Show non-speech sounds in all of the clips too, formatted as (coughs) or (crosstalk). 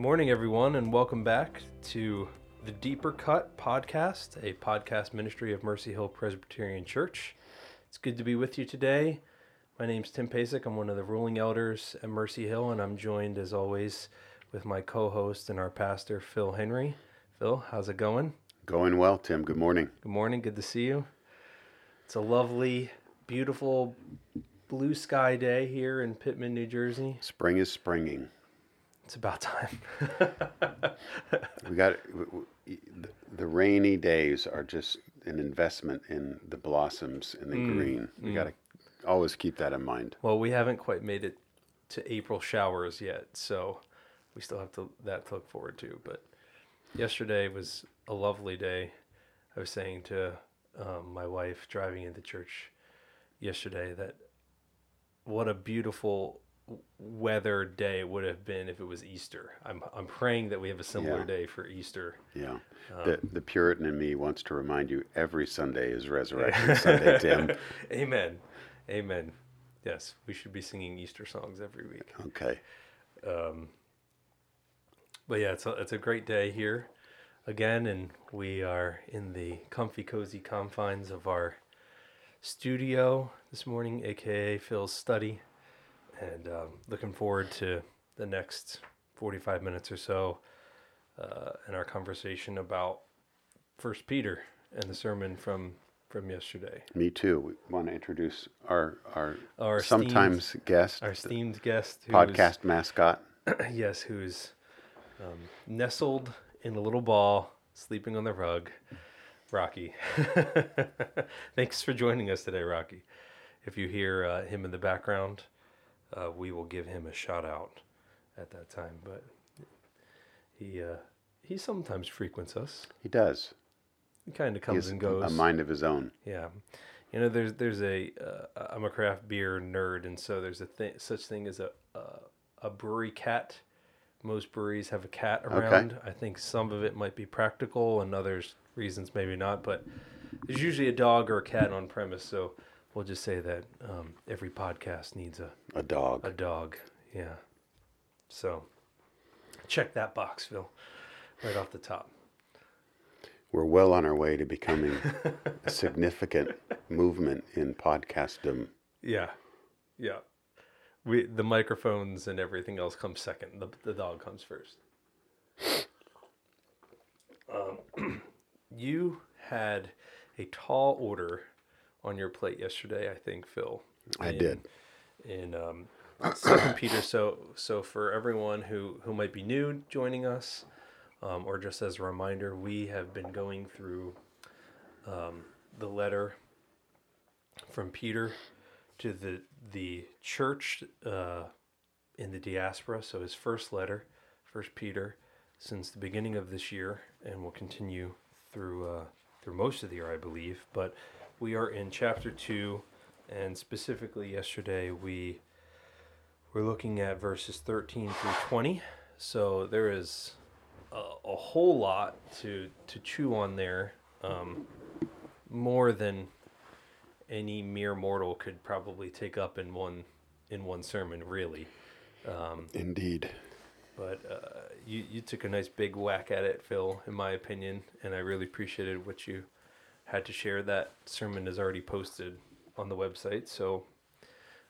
morning, everyone, and welcome back to the Deeper Cut podcast, a podcast ministry of Mercy Hill Presbyterian Church. It's good to be with you today. My name's Tim Pasek. I'm one of the ruling elders at Mercy Hill, and I'm joined, as always, with my co host and our pastor, Phil Henry. Phil, how's it going? Going well, Tim. Good morning. Good morning. Good to see you. It's a lovely, beautiful blue sky day here in Pitman, New Jersey. Spring is springing. It's about time. (laughs) We got the rainy days are just an investment in the blossoms and the green. We got to always keep that in mind. well, we haven't quite made it to April showers yet, so we still have to that to look forward to. But yesterday was a lovely day. I was saying to um, my wife driving into church yesterday that what a beautiful weather day it would have been if it was Easter. I'm I'm praying that we have a similar Yeah. day for Easter. Yeah. Um, the the Puritan in me wants to remind you every Sunday is Resurrection (laughs) Sunday, Tim. Amen. Amen. Yes, we should be singing Easter songs every week. Okay. Um, but yeah, it's a, it's a great day here again, and we are in the comfy, cozy confines of our studio this morning, aka Phil's study, and um, looking forward to the next 45 minutes or so uh, in our conversation about First Peter and the sermon from from yesterday. Me too. We want to introduce our our, Our sometimes guest, Our esteemed guest, podcast mascot. (clears throat) yes, who's um, nestled in a little ball, sleeping on the rug, Rocky. (laughs) Thanks for joining us today, Rocky. If you hear uh, him in the background, uh, we will give him a shout out at that time. But he uh, he sometimes frequents us. He does. He kind of comes and goes. a mind of his own. Yeah, you know, there's there's a uh, I'm a craft beer nerd, and so there's a thing such thing as a uh, a brewery cat. Most breweries have a cat around. I think some of it might be practical, and others reasons maybe not. But there's usually a dog or a cat on premise, so we'll just say that um, every podcast needs a A dog. a dog. Yeah. So check that box, Phil, right off the top. We're well on our way to becoming a significant movement in podcastdom. Yeah, yeah. We the microphones and everything else comes second. The the dog comes first. Um, (clears throat) you had a tall order on your plate yesterday, I think, Phil. I did. In um, Second (coughs) Peter. So so for everyone who who might be new joining us, um, or just as a reminder, we have been going through um, the letter from Peter to the the church uh, in the diaspora. So his first letter, First Peter, since the beginning of this year, and will continue through uh, through most of the year, I believe. But we are in chapter two, and specifically yesterday we were looking at verses thirteen through twenty. So there is a, a whole lot to to chew on there, um, more than any mere mortal could probably take up in one in one sermon, really. Indeed. But uh, you you took a nice big whack at it, Phil, in my opinion, and I really appreciated what you had to share. That sermon is already posted on the website, so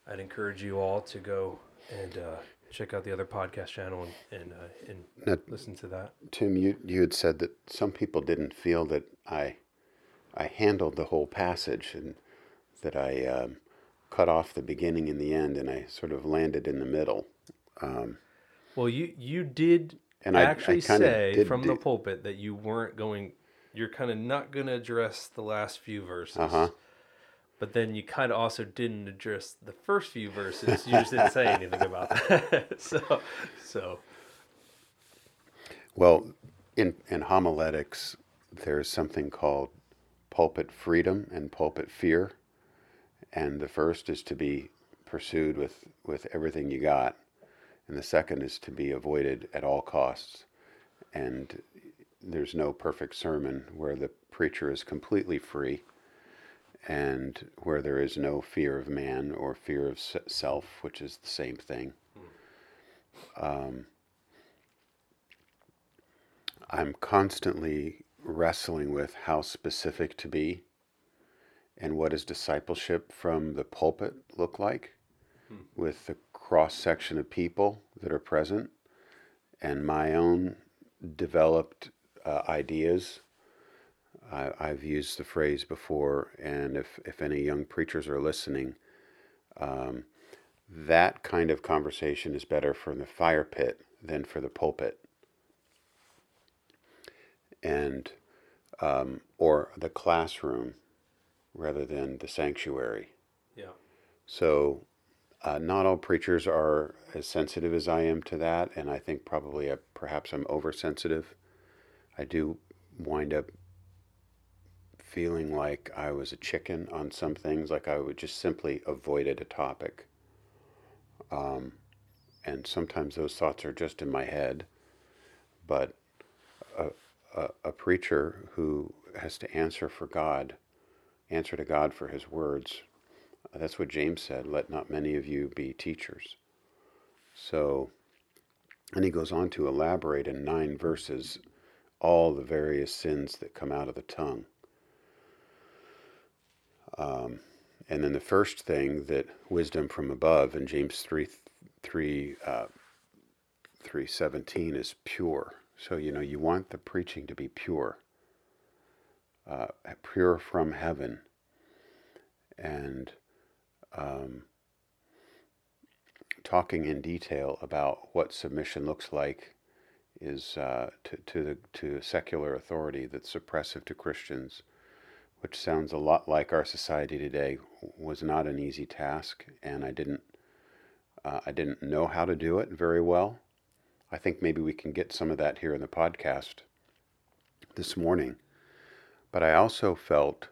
I'd encourage you all to go and uh, check out the other podcast channel and and, uh, and Now, listen to that. Tim, you, you had said that some people didn't feel that I I handled the whole passage and that I um, cut off the beginning and the end and I sort of landed in the middle. Well, you you did And I- I actually say from the pulpit that you weren't going. You're kind of not going to address the last few verses. Uh-huh. But then you kind of also didn't address the first few verses. You just didn't say anything about that. (laughs) so, so Well, in, in homiletics, there's something called pulpit freedom and pulpit fear. And the first is to be pursued with, with everything you got. And the second is to be avoided at all costs. And there's no perfect sermon where the preacher is completely free and where there is no fear of man or fear of self, which is the same thing. Um, I'm constantly wrestling with how specific to be and what does discipleship from the pulpit look like with the cross section of people that are present and my own developed uh, ideas. I, I've used the phrase before, and if, if any young preachers are listening, um, that kind of conversation is better for the fire pit than for the pulpit. And um, or the classroom rather than the sanctuary. Yeah. So, uh, not all preachers are as sensitive as I am to that, and I think probably I, perhaps I'm oversensitive. I do wind up feeling like I was a chicken on some things, like I would just simply avoided a topic. Um, and sometimes those thoughts are just in my head, but a, a, a preacher who has to answer for God, answer to God for his words, that's what James said, let not many of you be teachers. So, and he goes on to elaborate in nine verses all the various sins that come out of the tongue. Um, and then the first thing that wisdom from above in James 3, 3, uh, 317 is pure. So, you know, you want the preaching to be pure, uh, pure from heaven. And um, talking in detail about what submission looks like is uh, to, to, the, to secular authority that's oppressive to Christians, which sounds a lot like our society today, was not an easy task, and I didn't, uh, I didn't know how to do it very well. I think maybe we can get some of that here in the podcast this morning. But I also felt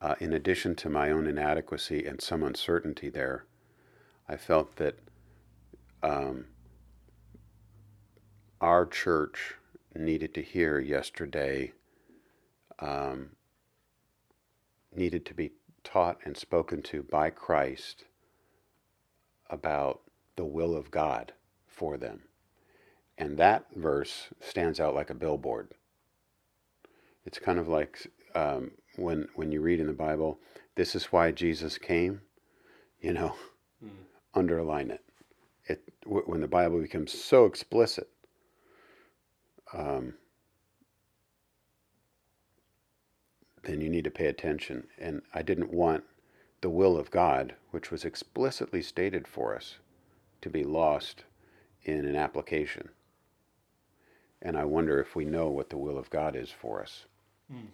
uh, in addition to my own inadequacy and some uncertainty there, I felt that um, our church needed to hear yesterday, um, needed to be taught and spoken to by Christ about the will of God for them. And that verse stands out like a billboard. It's kind of like um, when when you read in the Bible, this is why Jesus came, you know, mm. (laughs) underline it. It when the Bible becomes so explicit. Um, then you need to pay attention. And I didn't want the will of God, which was explicitly stated for us, to be lost in an application. And I wonder if we know what the will of God is for us. Mm.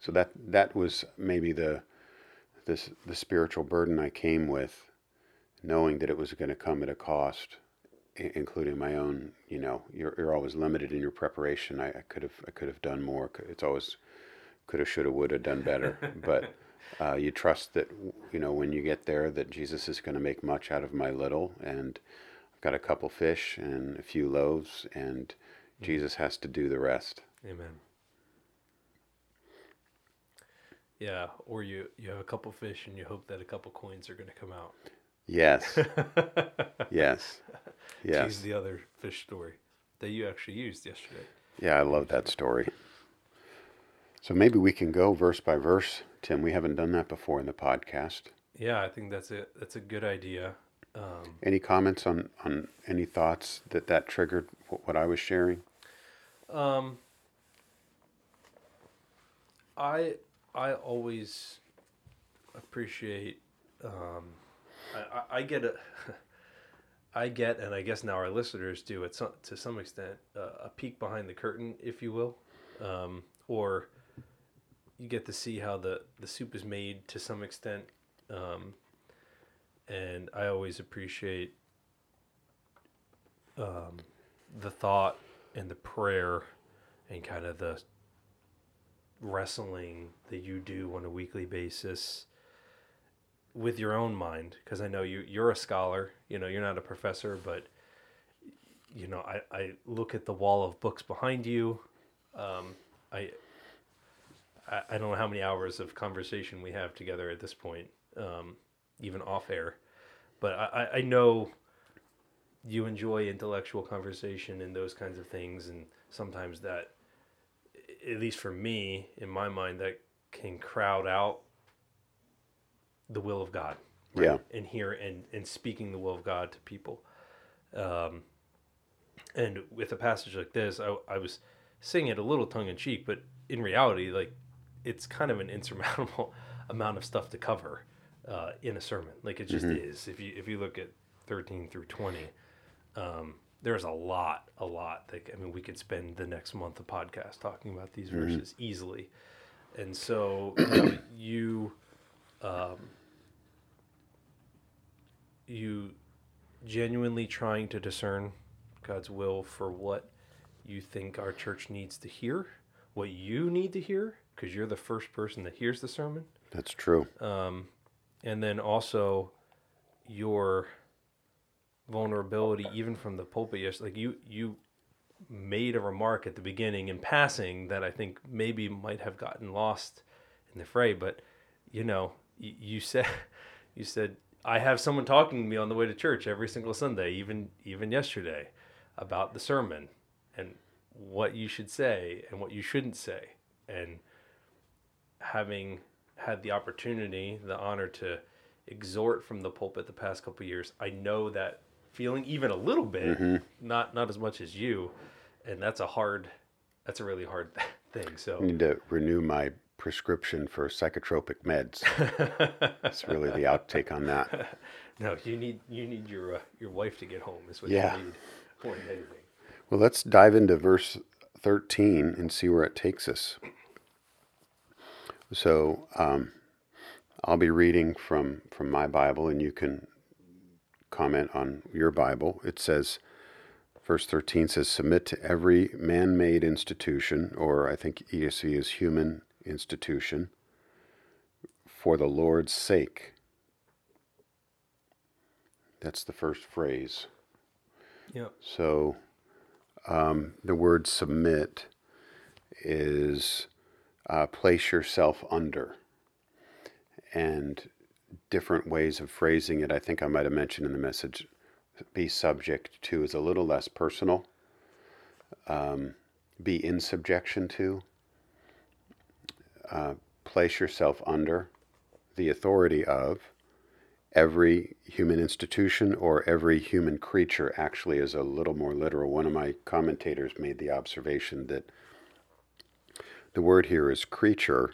So that that was maybe the this the spiritual burden I came with, knowing that it was going to come at a cost, including my own. You know, you're you're always limited in your preparation. I, I could have I could have done more. It's always could have, should have, would have done better. (laughs) but uh, you trust that you know when you get there that Jesus is going to make much out of my little, and I've got a couple fish and a few loaves, and mm-hmm. Jesus has to do the rest. Amen. Yeah, or you you have a couple fish and you hope that a couple coins are going to come out. (laughs) Yes. yes. Yes. Use the other fish story that you actually used yesterday. Yeah, I love that story. So maybe we can go verse by verse, Tim. We haven't done that before in the podcast. Yeah, I think that's a that's a good idea. Um, any comments on on any thoughts that that triggered what I was sharing? Um, I I always appreciate. Um, I, I get a. (laughs) I get, and I guess now our listeners do, it some, to some extent, uh, a peek behind the curtain, if you will, um, or you get to see how the the soup is made to some extent, um, and I always appreciate um, the thought and the prayer and kind of the wrestling that you do on a weekly basis with your own mind because I know you you're a scholar you know you're not a professor but you know I, I look at the wall of books behind you um, I, I don't know how many hours of conversation we have together at this point um, even off air but I, I know you enjoy intellectual conversation and those kinds of things, and sometimes that, at least for me, in my mind, that can crowd out the will of God. Yeah. And here and and speaking the will of God to people. Um, and with a passage like this, I, I was saying it a little tongue in cheek, but in reality, like it's kind of an (laughs) insurmountable amount of stuff to cover uh, in a sermon. Like it just is. If you if you look at thirteen through twenty, um, there's a lot, a lot. Like I mean, we could spend the next month of podcast talking about these verses easily. And so you, know, you um, you genuinely trying to discern God's will for what you think our church needs to hear, what you need to hear, because you're the first person that hears the sermon, That's true. um, and then also your vulnerability, even from the pulpit. Yes, like you you made a remark at the beginning in passing that I think maybe might have gotten lost in the fray, but you know, you, you said (laughs) you said I have someone talking to me on the way to church every single Sunday, even even yesterday, about the sermon and what you should say and what you shouldn't say, and having had the opportunity, the honor to exhort from the pulpit the past couple of years, I know that feeling even a little bit, mm-hmm. not not as much as you, and that's a hard, that's a really hard (laughs) thing. So I need to renew my prescription for psychotropic meds. (laughs) That's really the outtake on that. (laughs) no, you need you need your uh, your wife to get home is what Yeah. you need more than anything. Well, let's dive into verse 13 and see where it takes us. So, um, I'll be reading from, from my Bible, and you can comment on your Bible. It says, verse 13 says, Submit to every man made institution, or I think ESV is human institution, for the Lord's sake. That's the first phrase. Yep. So um, the word submit is uh, place yourself under. And different ways of phrasing it, I think I might have mentioned in the message, be subject to is a little less personal. Um, be in subjection to. Uh, place yourself under the authority of every human institution or every human creature actually is a little more literal. One of my commentators made the observation that the word here is creature,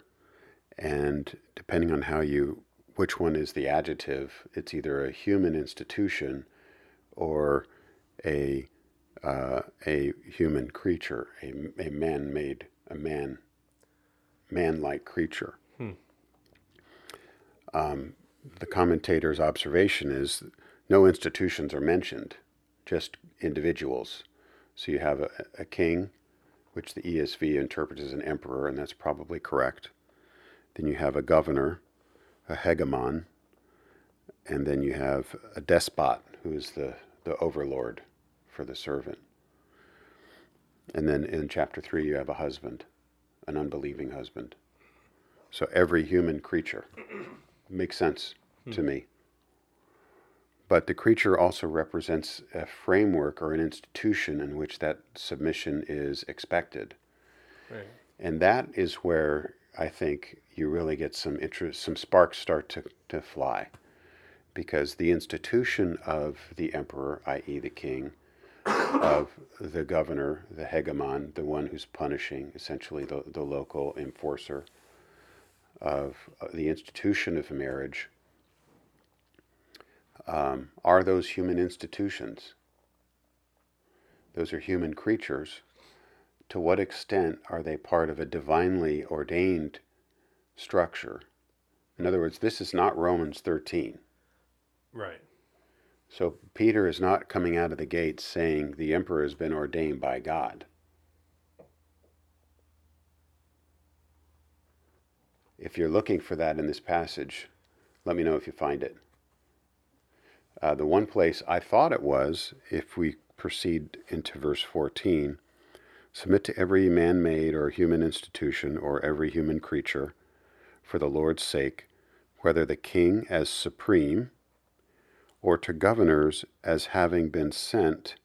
and depending on how you, which one is the adjective, it's either a human institution or a uh, a human creature, a, a man-made, a man, man-like creature hmm. um, the commentator's observation is no institutions are mentioned, just individuals. So you have a, a king, which the ESV interprets as an emperor, and that's probably correct. Then you have a governor, a hegemon, and then you have a despot, who is the, the overlord for the servant. And then in chapter 3, you have a husband, an unbelieving husband. So every human creature (clears throat) makes sense to hmm. me. But the creature also represents a framework or an institution in which that submission is expected. Right. And that is where I think you really get some interest, some sparks start to, to fly. Because the institution of the emperor, i.e., the king, of the governor, the hegemon, the one who's punishing, essentially the, the local enforcer of uh, the institution of marriage, um, are those human institutions. Those are human creatures. To what extent are they part of a divinely ordained structure? In other words, this is not Romans 13. Right. So Peter is not coming out of the gates saying the emperor has been ordained by God. If you're looking for that in this passage, let me know if you find it. Uh, the one place I thought it was, if we proceed into verse 14, submit to every man made or human institution or every human creature for the Lord's sake, whether the king as supreme or to governors as having been sent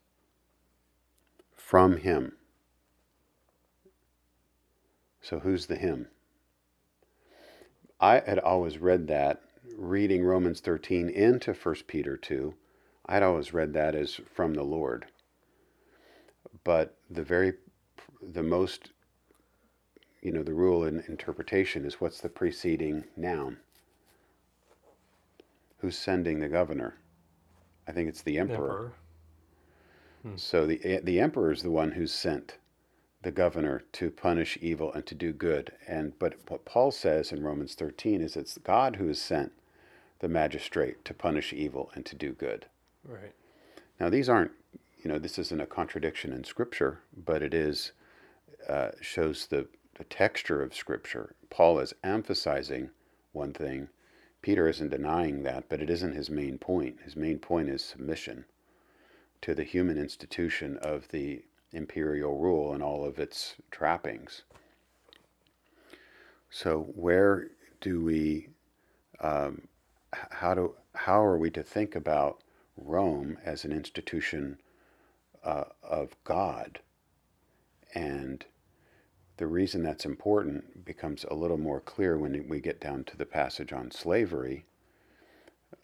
from him. So, who's the him? I had always read that, reading Romans 13 into 1 Peter 2, I'd always read that as from the Lord. But the very, the most, you know, the rule in interpretation is what's the preceding noun? Who's sending the governor? I think it's the emperor. Emperor. Hmm. So the the emperor is the one who's sent the governor to punish evil and to do good. And but what Paul says in Romans 13 is it's God who has sent the magistrate to punish evil and to do good. Right. Now these aren't, you know, this isn't a contradiction in Scripture, but it is uh, shows the, the texture of Scripture. Paul is emphasizing one thing. Peter isn't denying that, but it isn't his main point. His main point is submission to the human institution of the imperial rule and all of its trappings. So, where do we, um, how do, how are we to think about Rome as an institution uh, of God? And the reason that's important becomes a little more clear when we get down to the passage on slavery.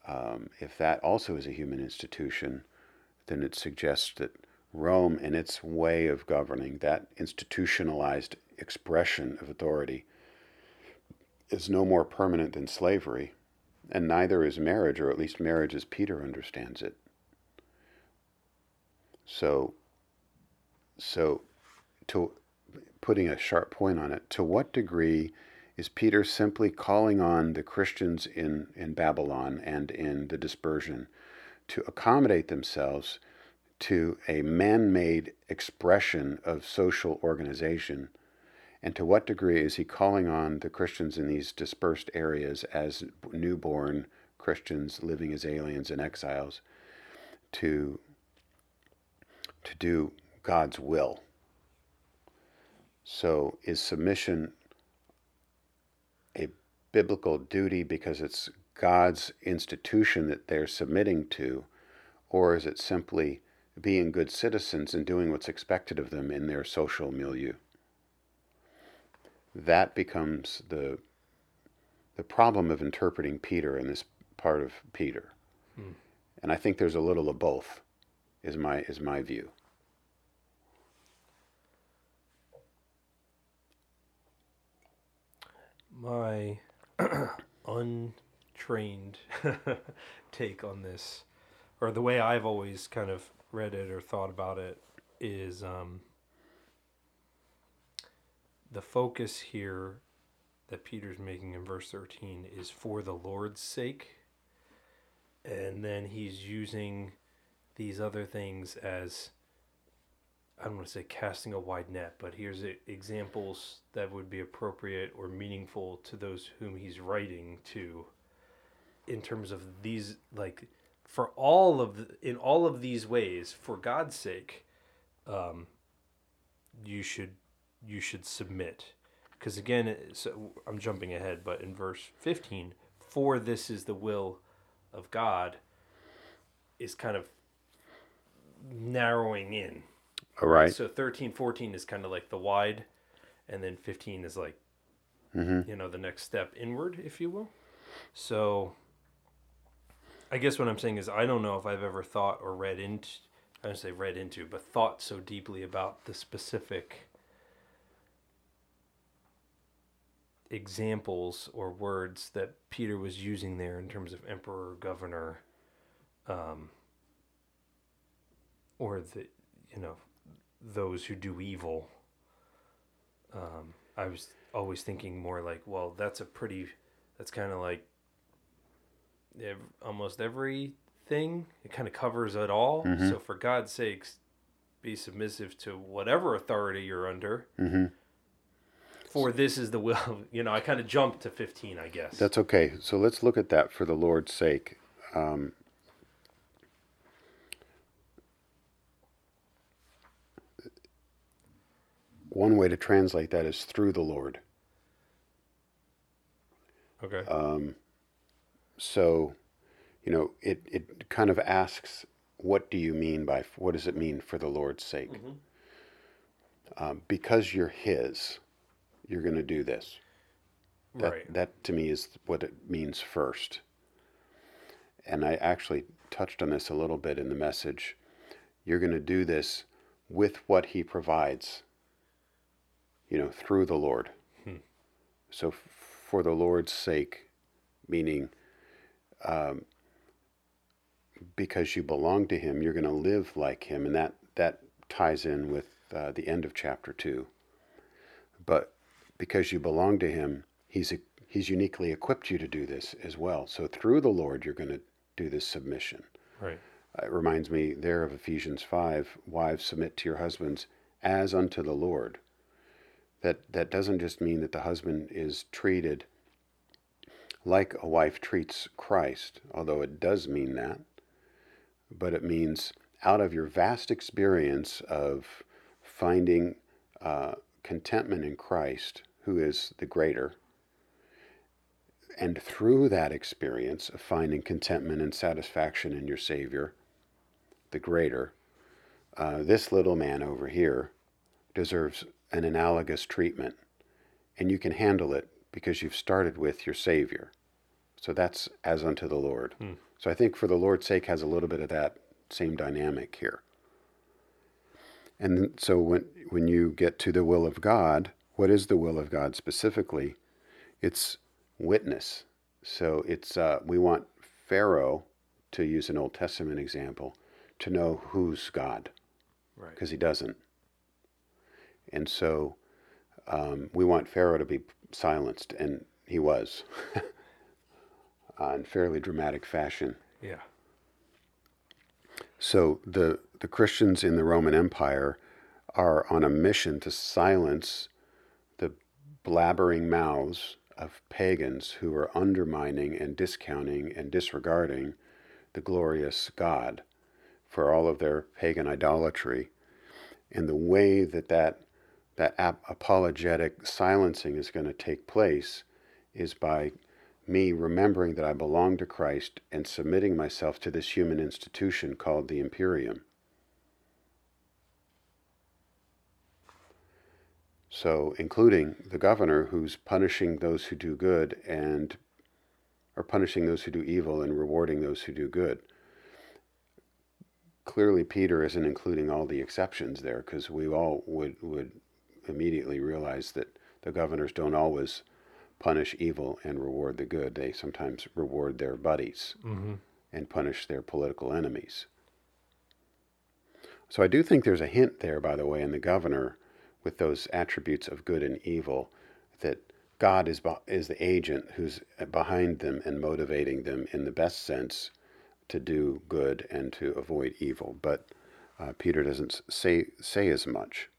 Um, if that also is a human institution, then it suggests that Rome, and its way of governing, that institutionalized expression of authority, is no more permanent than slavery, and neither is marriage, or at least marriage as Peter understands it. So, so to putting a sharp point on it, to what degree is Peter simply calling on the Christians in, in Babylon and in the dispersion to accommodate themselves to a man made expression of social organization? And to what degree is he calling on the Christians in these dispersed areas as newborn Christians living as aliens and exiles to, to do God's will? So, is submission a biblical duty because it's God's institution that they're submitting to, or is it simply being good citizens and doing what's expected of them in their social milieu? That becomes the the problem of interpreting Peter in this part of Peter. Hmm. And I think there's a little of both, is my is my view. My (clears throat) untrained (laughs) take on this, or the way I've always kind of read it or thought about it, is um, the focus here that Peter's making in verse 13 is for the Lord's sake. And then he's using these other things as I don't want to say casting a wide net, but here's examples that would be appropriate or meaningful to those whom he's writing to in terms of these like for all of the, in all of these ways for God's sake um, you should you should submit. Because again so I'm jumping ahead but in verse 15 for this is the will of God is kind of narrowing in All right. so 13, 14 is kind of like the wide, and then 15 is like, Mm-hmm. you know, the next step inward, if you will. So I guess what I'm saying is I don't know if I've ever thought or read into, I don't say read into, but thought so deeply about the specific examples or words that Peter was using there in terms of emperor, governor, um, or the, you know, those who do evil. Um, I was always thinking more like, well, that's a pretty, that's kind of like ev- almost everything. It kind of covers it all. Mhm. So for God's sakes, be submissive to whatever authority you're under. Mm-hmm. For this is the will. (laughs) You know, I kind of jumped to 15, I guess. That's okay. So let's look at that for the Lord's sake. Um, one way to translate that is through the Lord. okay. Um, so, you know, it, it kind of asks, what do you mean by, what does it mean for the Lord's sake? Um, because you're His, you're going to do this. That, right. that to me is what it means first. And I actually touched on this a little bit in the message. You're going to do this with what He provides, you know, through the Lord. So, f- for the Lord's sake, meaning um, because you belong to Him, you're going to live like Him. And that, that ties in with uh, the end of chapter 2. But because you belong to Him, He's, he's uniquely equipped you to do this as well. So, through the Lord, you're going to do this submission. Right. It reminds me there of Ephesians 5 wives, submit to your husbands as unto the Lord. That, that doesn't just mean that the husband is treated like a wife treats Christ, although it does mean that, but it means out of your vast experience of finding uh, contentment in Christ, who is the greater, and through that experience of finding contentment and satisfaction in your Savior, the greater, uh, this little man over here deserves an analogous treatment. And you can handle it because you've started with your Savior. So that's as unto the Lord. So I think for the Lord's sake has a little bit of that same dynamic here. And so when when you get to the will of God, what is the will of God specifically? It's witness. So it's uh, we want Pharaoh, to use an Old Testament example, to know who's God Right. because he doesn't. And so um, we want Pharaoh to be silenced, and he was (laughs) uh, in fairly dramatic fashion. Yeah. So the the Christians in the Roman Empire are on a mission to silence the blabbering mouths of pagans who are undermining and discounting and disregarding the glorious God for all of their pagan idolatry. And the way that that, that ap- apologetic silencing is going to take place is by me remembering that I belong to Christ and submitting myself to this human institution called the Imperium. So, including the governor who's punishing those who do good and are punishing those who do evil and rewarding those who do good. Clearly, Peter isn't including all the exceptions there because we all would, would immediately realize that the governors don't always punish evil and reward the good. They sometimes reward their buddies Mm-hmm. and punish their political enemies. So I do think there's a hint there, by the way, in the governor with those attributes of good and evil that God is, is the agent who's behind them and motivating them in the best sense to do good and to avoid evil. But uh, Peter doesn't say, say as much.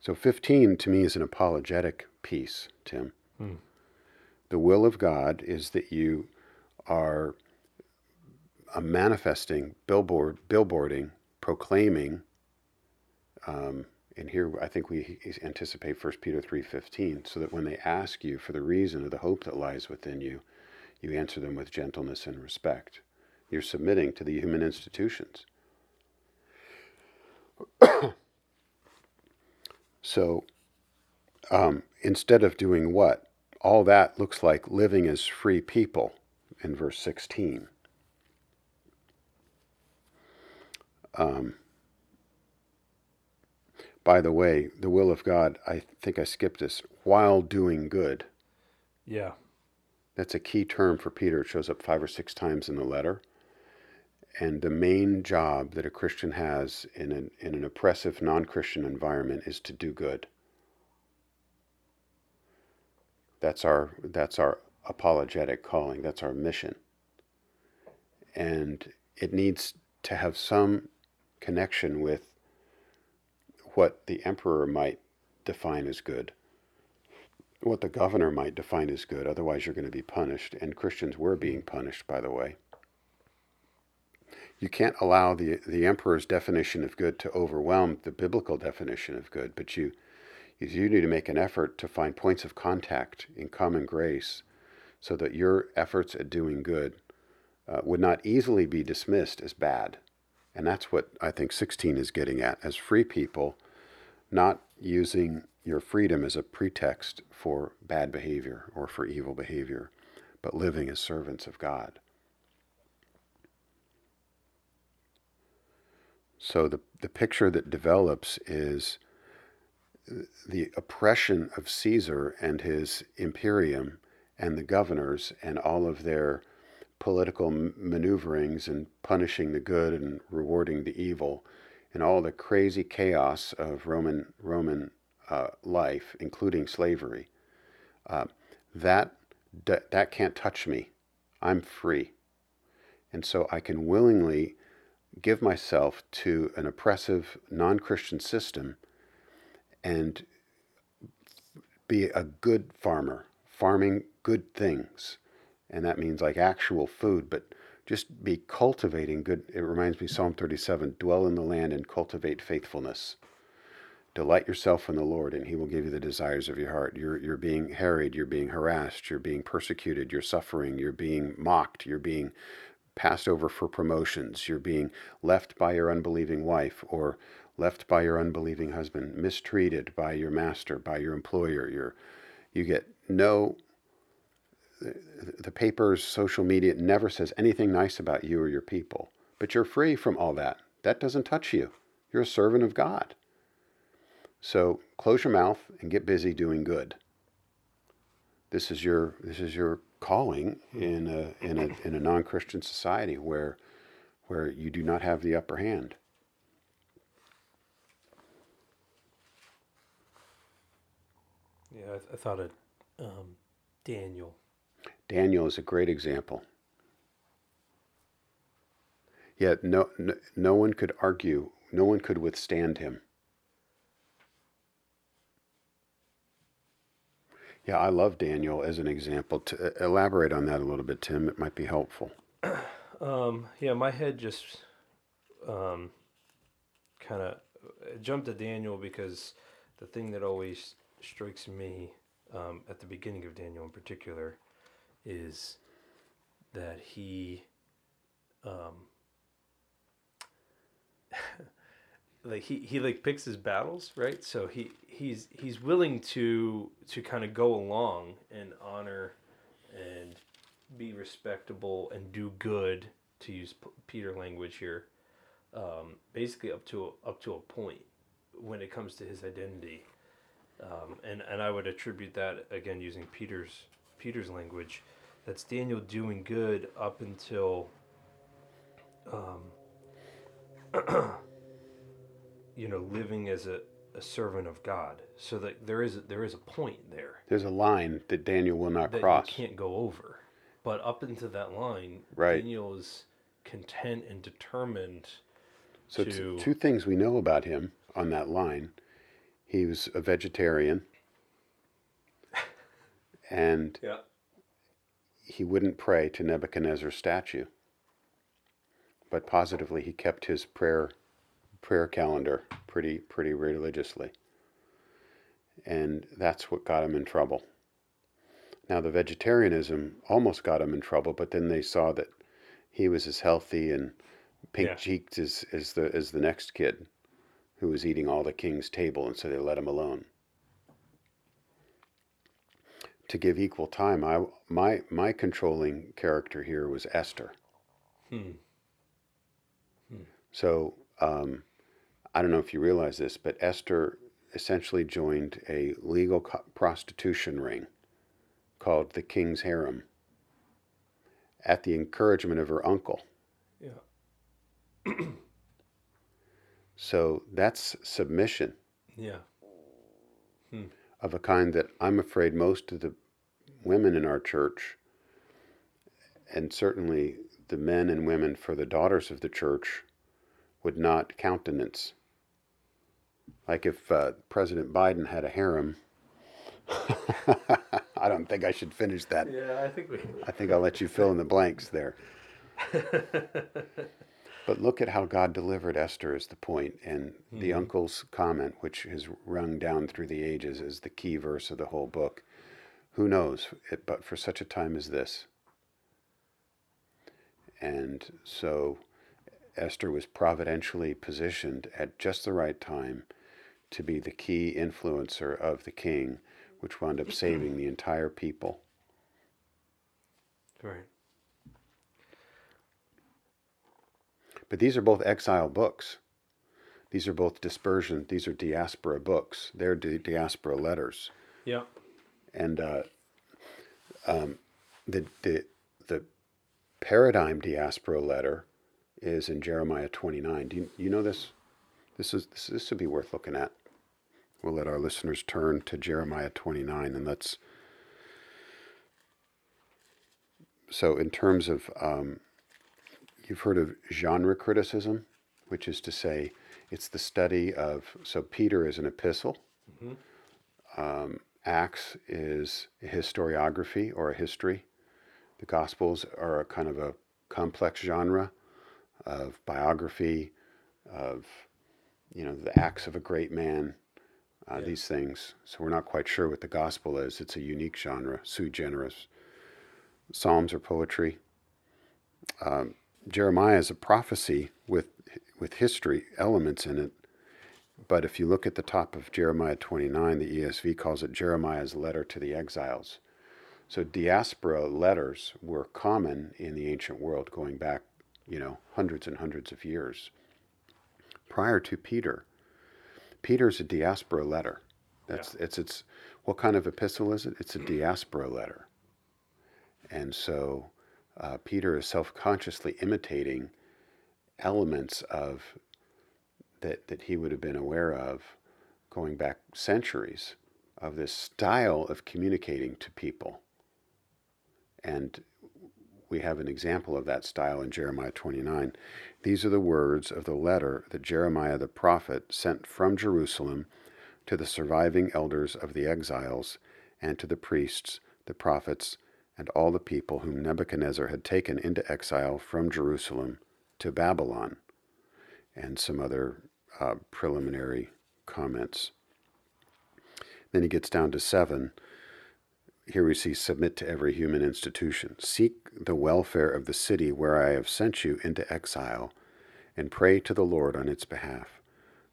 So 15 to me is an apologetic piece, Tim. The will of God is that you are uh, manifesting, billboard, billboarding, proclaiming. Um, and here I think we anticipate 1 Peter 3:15, so that when they ask you for the reason of the hope that lies within you, you answer them with gentleness and respect. You're submitting to the human institutions. So um, instead of doing what? All that looks like living as free people in verse 16. Um, by the way, the will of God, I think I skipped this, while doing good. Yeah. That's a key term for Peter. It shows up five or six times in the letter. And the main job that a Christian has in an, in an oppressive non Christian environment is to do good. That's our, that's our apologetic calling, that's our mission. And it needs to have some connection with what the emperor might define as good, what the governor might define as good. Otherwise, you're going to be punished. And Christians were being punished, by the way. You can't allow the, the emperor's definition of good to overwhelm the biblical definition of good, but you, you need to make an effort to find points of contact in common grace so that your efforts at doing good uh, would not easily be dismissed as bad. And that's what I think 16 is getting at as free people, not using your freedom as a pretext for bad behavior or for evil behavior, but living as servants of God. So the, the picture that develops is the oppression of Caesar and his imperium and the governors and all of their political maneuverings and punishing the good and rewarding the evil and all the crazy chaos of Roman Roman uh, life, including slavery. Uh, that that can't touch me. I'm free, and so I can willingly give myself to an oppressive non-Christian system and be a good farmer, farming good things. And that means like actual food, but just be cultivating good. It reminds me, Psalm 37 dwell in the land and cultivate faithfulness. Delight yourself in the Lord, and He will give you the desires of your heart. You're, you're being harried, you're being harassed, you're being persecuted, you're suffering, you're being mocked, you're being passed over for promotions, you're being left by your unbelieving wife or left by your unbelieving husband, mistreated by your master, by your employer. You're, you get no, the papers, social media never says anything nice about you or your people, but you're free from all that. That doesn't touch you. You're a servant of God. So close your mouth and get busy doing good. This is your this is your calling in a in a in a non-Christian society where where you do not have the upper hand. Yeah, I, th- I thought of um, Daniel. Daniel is a great example. Yet no, no, no one could argue, no one could withstand him. Yeah, I love Daniel as an example. To uh, elaborate on that a little bit, Tim, it might be helpful. (clears throat) Um, yeah, my head just um, kind of jumped to Daniel because the thing that always strikes me um, at the beginning of Daniel in particular is that he um, (laughs) like he, he like picks his battles right? So he he's he's willing to to kind of go along and honor and be respectable and do good to use P- peter language here um, basically up to a, up to a point when it comes to his identity. Um, and and i would attribute that again using peter's peter's language that's daniel doing good up until um, (clears throat) you know, living as a, a servant of God. So that there is a, there is a point there. There's a line that Daniel will not that cross. You can't go over. But up into that line, right. Daniel is content and determined so to... two things we know about him on that line. He was a vegetarian. (laughs) and yeah. he wouldn't pray to Nebuchadnezzar's statue. But positively, he kept his prayer prayer calendar pretty pretty religiously. And that's what got him in trouble. Now the vegetarianism almost got him in trouble, but then they saw that he was as healthy and pink cheeked yeah. as, as the as the next kid who was eating all the king's table, and so they let him alone. To give equal time, I my my controlling character here was Esther. Hmm. Hmm. So um, I don't know if you realize this, but Esther essentially joined a legal co- prostitution ring called the King's Harem at the encouragement of her uncle. Yeah. (clears throat) so that's submission. Yeah. Hmm. Of a kind that I'm afraid most of the women in our church, and certainly the men and women for the daughters of the church, would not countenance. Like if uh, President Biden had a harem. (laughs) I don't think I should finish that. Yeah, I think we. (laughs) I think I'll let you fill in the blanks there. (laughs) but look at how God delivered Esther is the point, and mm-hmm. the uncle's comment, which has rung down through the ages, is the key verse of the whole book. Who knows? It, but for such a time as this. And so Esther was providentially positioned at just the right time to be the key influencer of the king, which wound up saving the entire people. Right. But these are both exile books. These are both dispersion. These are diaspora books. They're di- diaspora letters. Yeah. And uh, um, the, the, the paradigm diaspora letter is in Jeremiah 29. Do you, you know this? This, is, this, this would be worth looking at. We'll let our listeners turn to Jeremiah 29 and let's. So, in terms of, um, you've heard of genre criticism, which is to say, it's the study of. So, Peter is an epistle. Um, Acts is a historiography or a history. The Gospels are a kind of a complex genre of biography, of you know the acts of a great man, uh, Yeah. these things. So we're not quite sure what the Gospel is. It's a unique genre, sui generis. Psalms are poetry. Um, Jeremiah is a prophecy with with history elements in it. But if you look at the top of Jeremiah 29, the ESV calls it Jeremiah's letter to the exiles. So diaspora letters were common in the ancient world going back, you know, hundreds and hundreds of years. Prior to Peter, Peter's a diaspora letter. That's it's it's what kind of epistle is it? It's a diaspora letter. And so uh, Peter is self-consciously imitating elements of that, that he would have been aware of going back centuries of this style of communicating to people. And we have an example of that style in Jeremiah 29. These are the words of the letter that Jeremiah the prophet sent from Jerusalem to the surviving elders of the exiles and to the priests, the prophets, and all the people whom Nebuchadnezzar had taken into exile from Jerusalem to Babylon, and some other uh, preliminary comments. Then he gets down to seven. Here we see submit to every human institution. Seek the welfare of the city where I have sent you into exile, and pray to the Lord on its behalf.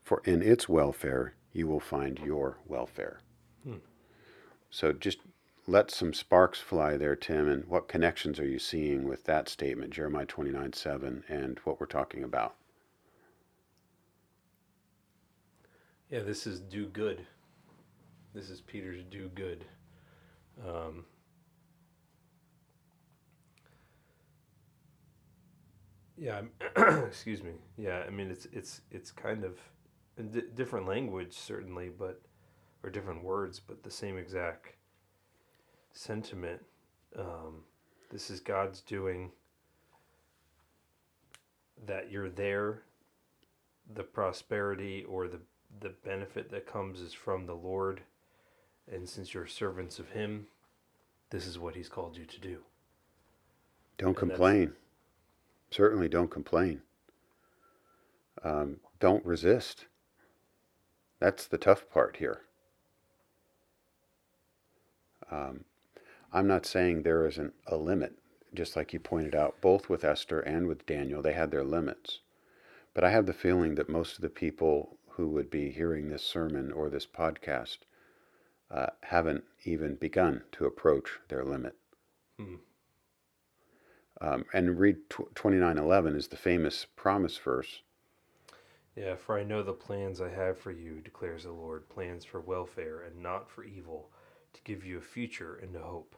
For in its welfare you will find your welfare. Hmm. So just let some sparks fly there, Tim. And what connections are you seeing with that statement, Jeremiah 29 7, and what we're talking about? Yeah, this is do good. This is Peter's do good. Um, yeah, (clears throat) excuse me. Yeah, I mean it's it's it's kind of different language certainly, but or different words, but the same exact sentiment. Um, this is God's doing. That you're there, the prosperity or the the benefit that comes is from the Lord, and since you're servants of Him, this is what He's called you to do. Don't And complain. Certainly don't complain. Um, don't resist. That's the tough part here. Um, I'm not saying there isn't a limit, just like you pointed out, both with Esther and with Daniel, they had their limits. But I have the feeling that most of the people who would be hearing this sermon or this podcast uh, haven't even begun to approach their limit. Hmm. Um, and read tw- 29:11 is the famous promise verse. Yeah, for I know the plans I have for you, declares the Lord, plans for welfare and not for evil, to give you a future and a hope.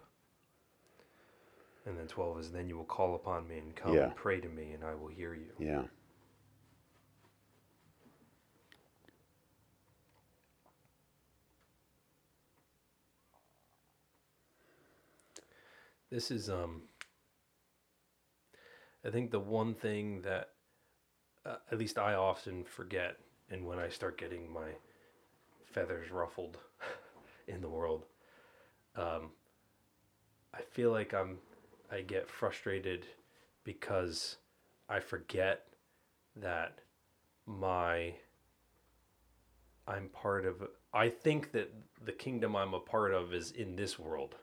And then 12 is, Then you will call upon me and come Yeah. and pray to me, and I will hear you. Yeah. This is, um, I think the one thing that, uh, at least I often forget, and when I start getting my feathers ruffled (laughs) in the world, um, I feel like I'm, I get frustrated because I forget that my, I'm part of, I think that the kingdom I'm a part of is in this world.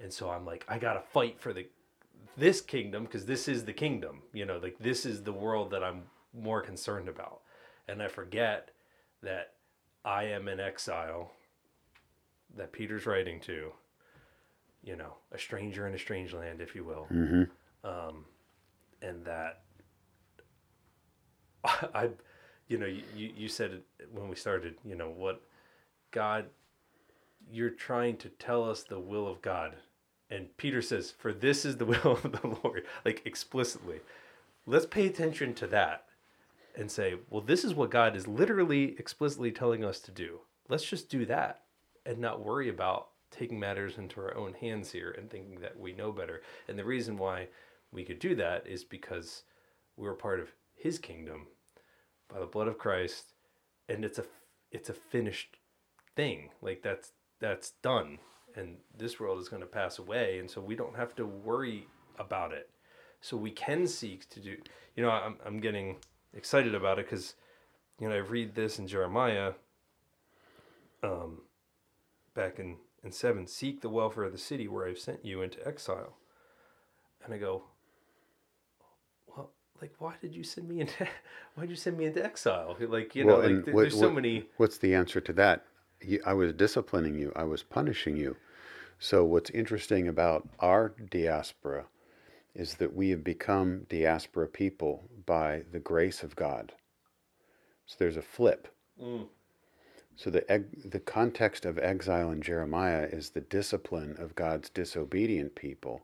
And so I'm like, I gotta fight for the this kingdom because this is the kingdom. You know, like this is the world that I'm more concerned about, and I forget that I am in exile. That Peter's writing to. You know, a stranger in a strange land, if you will, Mm-hmm. um, and that (laughs) I, you know, you, you you said it when we started. You know what, God, you're trying to tell us the will of God, and Peter says, "For this is the (laughs) will of the Lord," like explicitly. Let's pay attention to that and say, "Well, this is what God is literally explicitly telling us to do. Let's just do that and not worry about." taking matters into our own hands here and thinking that we know better. And the reason why we could do that is because we're part of his kingdom by the blood of Christ and it's a it's a finished thing. Like that's that's done and this world is going to pass away and so we don't have to worry about it. So we can seek to do you know I'm I'm getting excited about it cuz you know I read this in Jeremiah um back in in 7 seek the welfare of the city where I've sent you into exile. And I go well like why did you send me into (laughs) why did you send me into exile like you know Well, like and there- what- there's so what- many What's the answer to that? I was disciplining you. I was punishing you. So what's interesting about our diaspora is that we have become diaspora people by the grace of God. So there's a flip. Mm. So the the context of exile in Jeremiah is the discipline of God's disobedient people.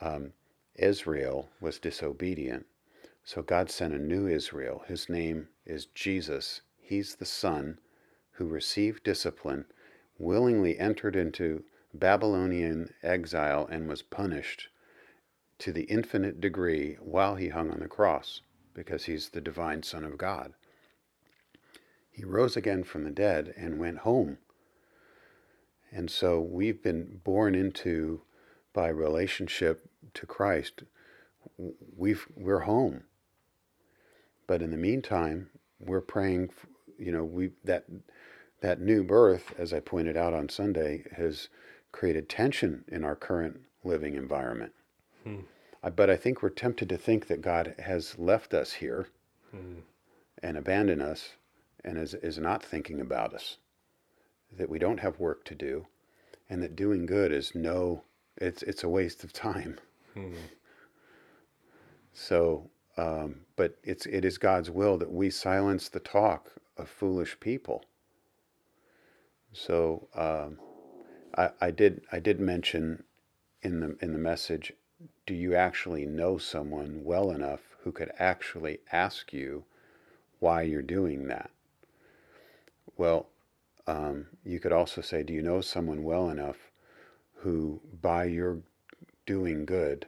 Um, Israel was disobedient, so God sent a new Israel. His name is Jesus. He's the Son who received discipline, willingly entered into Babylonian exile, and was punished to the infinite degree while he hung on the cross, because he's the divine Son of God. He rose again from the dead and went home. And so we've been born into, by relationship to Christ, we've, we're home. But in the meantime, we're praying, you know, we that that new birth, as I pointed out on Sunday, has created tension in our current living environment. Hmm. I, but I think we're tempted to think that God has left us here Hmm. and abandoned us and is, is not thinking about us, that we don't have work to do, and that doing good is no, it's, it's a waste of time. Hmm. So, um, but it's, it is God's will that we silence the talk of foolish people. So um, I, I did I did mention in the in the message, do you actually know someone well enough who could actually ask you why you're doing that? Well, um, you could also say, do you know someone well enough who, by your doing good,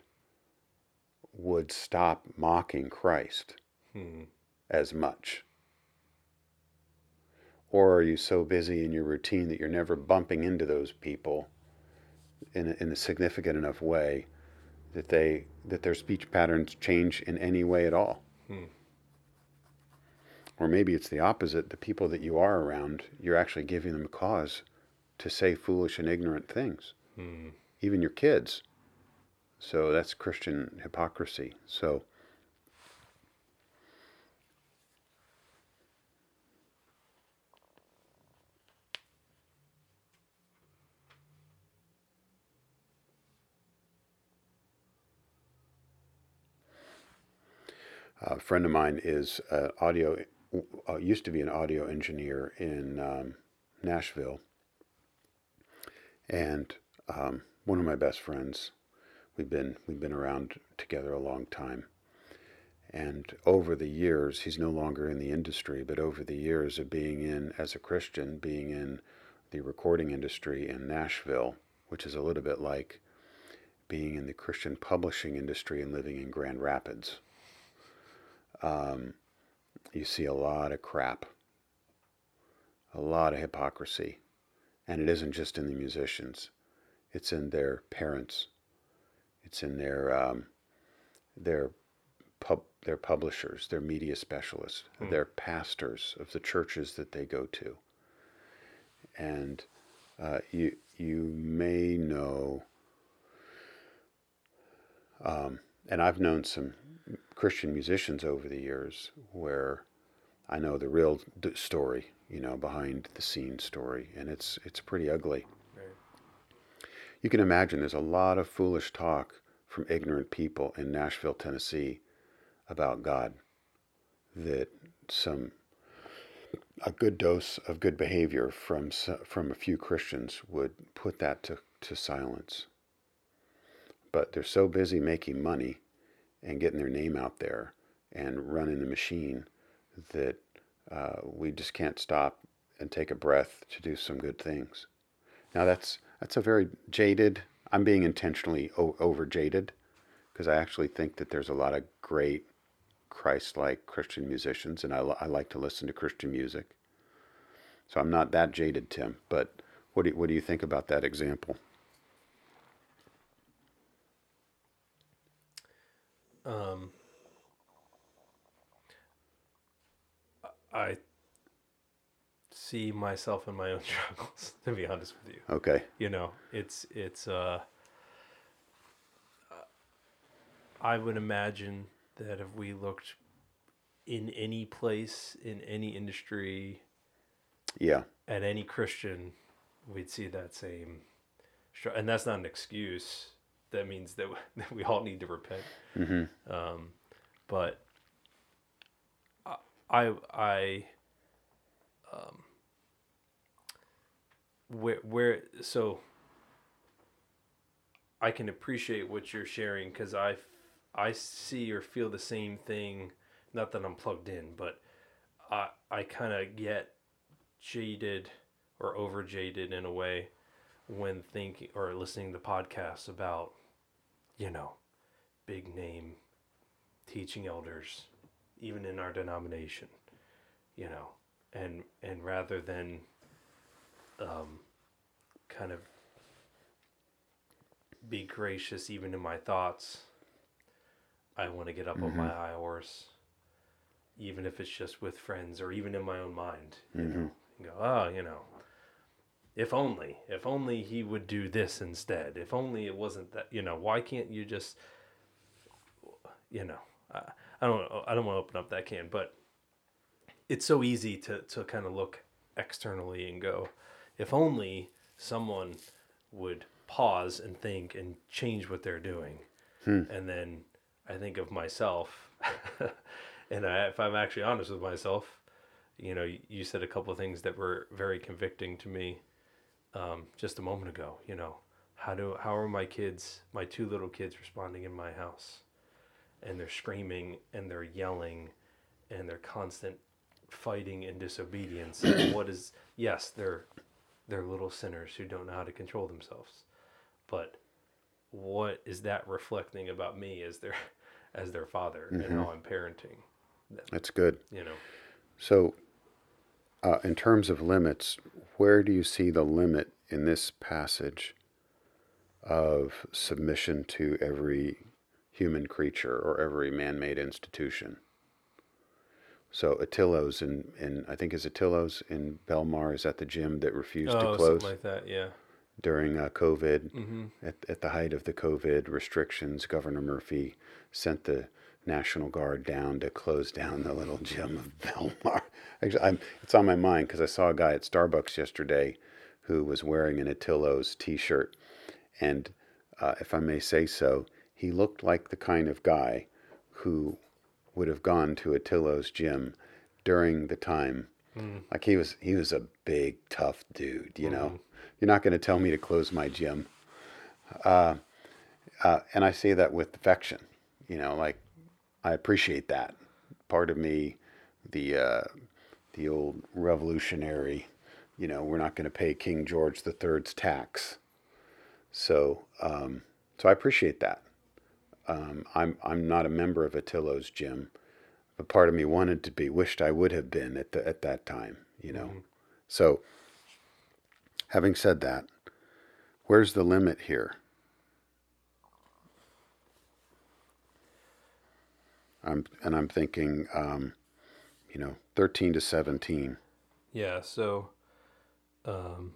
would stop mocking Christ Hmm. as much? Or are you so busy in your routine that you're never bumping into those people in a, in a significant enough way that they that their speech patterns change in any way at all? Hmm. Or maybe it's the opposite. The people that you are around, you're actually giving them cause to say foolish and ignorant things, Hmm. even your kids. So that's Christian hypocrisy. So a friend of mine is uh, audio, uh, used to be an audio engineer in um, Nashville, and um, one of my best friends. We've been we've been around together a long time, and over the years, he's no longer in the industry, but over the years of being in as a Christian, being in the recording industry in Nashville, which is a little bit like being in the Christian publishing industry and living in Grand Rapids um, you see a lot of crap, a lot of hypocrisy. And it isn't just in the musicians, it's in their parents, it's in their, um, their, pub, their publishers, their media specialists, Hmm. their pastors of the churches that they go to. And uh, you, you may know Um, and I've known some Christian musicians over the years where I know the real d- story, you know, behind the scene story, and it's it's pretty ugly. Right. You can imagine there's a lot of foolish talk from ignorant people in Nashville, Tennessee, about God. That some a good dose of good behavior from from a few Christians would put that to, to silence. But they're so busy making money and getting their name out there and running the machine that uh, we just can't stop and take a breath to do some good things. Now that's that's a very jaded. I'm being intentionally o- over jaded because I actually think that there's a lot of great Christ-like Christian musicians, and I, I like to listen to Christian music. So I'm not that jaded, Tim. But what do you, what do you think about that example? Um, I see myself in my own (laughs) struggles. To be honest with you, Okay. you know, it's it's. Uh, I would imagine that if we looked in any place in any industry Yeah. at any Christian, we'd see that same, and that's not an excuse. That means that, (laughs) that we all need to repent. Mm-hmm. Um, but I, I, I, um, where, where, so I can appreciate what you're sharing because I, I see or feel the same thing. Not that I'm plugged in, but I, I kind of get jaded or over jaded in a way when thinking or listening to podcasts about, you know, big name teaching elders, even in our denomination, you know, and and rather than um, kind of be gracious even in my thoughts, I want to get up on mm-hmm. my high horse, even if it's just with friends or even in my own mind, you mm-hmm. know, and go, oh, you know, if only, if only he would do this instead. If only it wasn't that, you know, why can't you just, you know, I, I don't, I don't want to open up that can, but it's so easy to, to kind of look externally and go, if only someone would pause and think and change what they're doing. Hmm. And then I think of myself, (laughs) and I, if I'm actually honest with myself, you know, you, you said a couple of things that were very convicting to me um, just a moment ago. You know, how do how are my kids, my two little kids, responding in my house? And they're screaming and they're yelling, and they're constant fighting and disobedience. and (coughs) what is yes, they're they're little sinners who don't know how to control themselves, but what is that reflecting about me as their (laughs) as their father and how I'm parenting? That's good. You know. So, uh, in terms of limits, where do you see the limit in this passage of submission to every human creature or every man made institution? So, Atilis in, in, I think is Atilis in Bellmawr is at the gym that refused to Oh, close something like that. Yeah. during uh, COVID. Mm-hmm. At, at the height of the COVID restrictions, Governor Murphy sent the National Guard down to close down the little gym of (laughs) Bellmawr. Actually, I'm, it's on my mind because I saw a guy at Starbucks yesterday who was wearing an Atilis T-shirt, and uh, if I may say so, he looked like the kind of guy who would have gone to Atilis gym during the time. Like he was, he was a big, tough dude. You know, you're not going to tell me to close my gym. Uh, uh, and I say that with affection. You know, like I appreciate that. Part of me, the uh, the old revolutionary, you know, we're not going to pay King George the Third's tax. So, um, so I appreciate that. Um, I'm I'm not a member of Atilis gym, but part of me wanted to be, wished I would have been at the at that time. You know, so. Having said that, where's the limit here? I'm and I'm thinking, um, you know, thirteen to seventeen. Yeah, so um,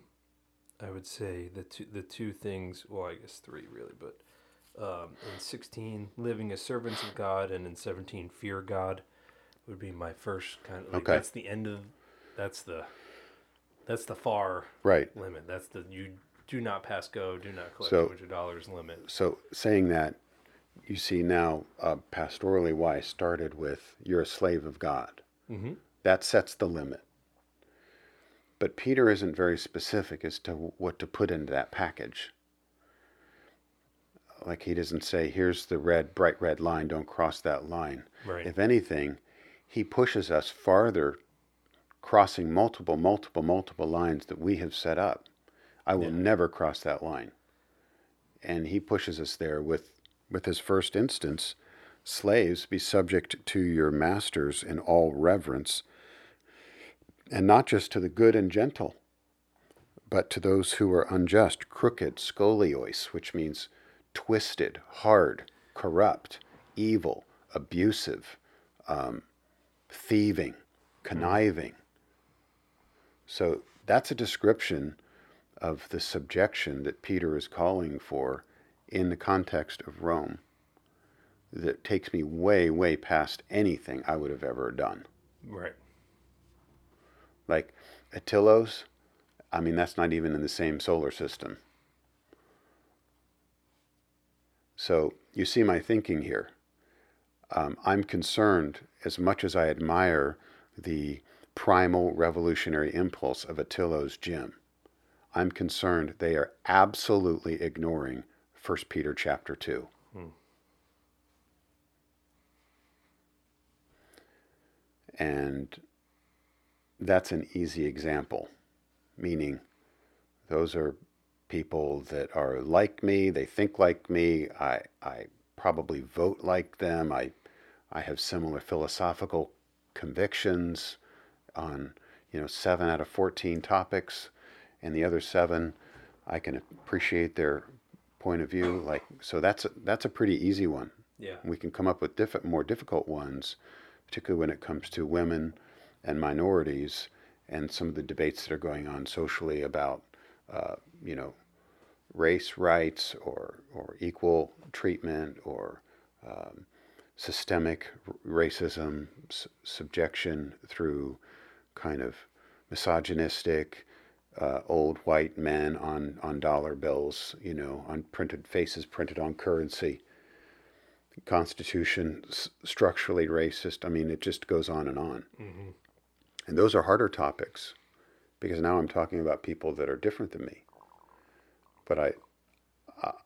I would say the two the two things. Well, I guess three really, but Um, in 16, living as servants of God, and in 17, fear God would be my first kind of. Like, Okay. That's the end of. That's the. That's the far Right. limit. That's the you do not pass go, do not collect So- dollars limit. So saying that, you see now uh, pastorally why I started with you're a slave of God. Mm-hmm. That sets the limit. But Peter isn't very specific as to what to put into that package. Like he doesn't say, here's the red, bright red line, don't cross that line. Right. If anything, he pushes us farther, crossing multiple, multiple, multiple lines that we have set up. I will Yeah. never cross that line. And he pushes us there with, with his first instance slaves, be subject to your masters in all reverence, and not just to the good and gentle, but to those who are unjust, crooked, scolios, which means twisted, hard, corrupt, evil, abusive, um, thieving, conniving. So that's a description of the subjection that Peter is calling for in the context of Rome that takes me way, way past anything I would have ever done. Right. Like Atilis, I mean, that's not even in the same solar system. So you see my thinking here. Um, I'm concerned, as much as I admire the primal revolutionary impulse of Atilis gym, I'm concerned they are absolutely ignoring 1 Peter chapter 2. And that's an easy example, meaning those are people that are like me, they think like me, I, I probably vote like them, I, I have similar philosophical convictions on you know seven out of 14 topics and the other seven i can appreciate their point of view like so that's a, that's a pretty easy one Yeah. we can come up with diff- more difficult ones, particularly when it comes to women and minorities and some of the debates that are going on socially about, uh, you know, race rights or, or equal treatment or um, systemic racism, s- subjection through kind of misogynistic, uh, old white men on, on dollar bills, you know, on printed faces printed on currency. Constitution s- structurally racist. I mean, it just goes on and on. Mm-hmm. And those are harder topics because now I'm talking about people that are different than me. But I,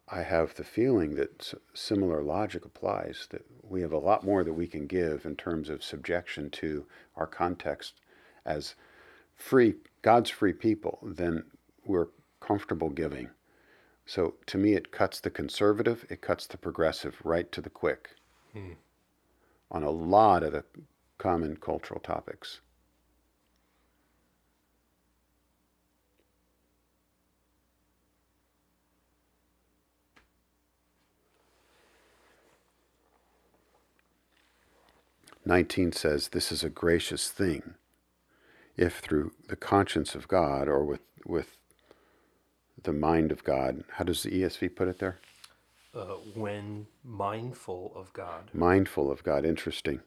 I- have the feeling that s- similar logic applies. That we have a lot more that we can give in terms of subjection to our context as free God's free people than we're comfortable giving. So to me, it cuts the conservative, it cuts the progressive right to the quick Hmm. on a lot of the common cultural topics. Nineteen says, This is a gracious thing, if through the conscience of God or with, with the mind of God. How does the ESV put it there? Uh, when mindful of God. mindful of God. Interesting,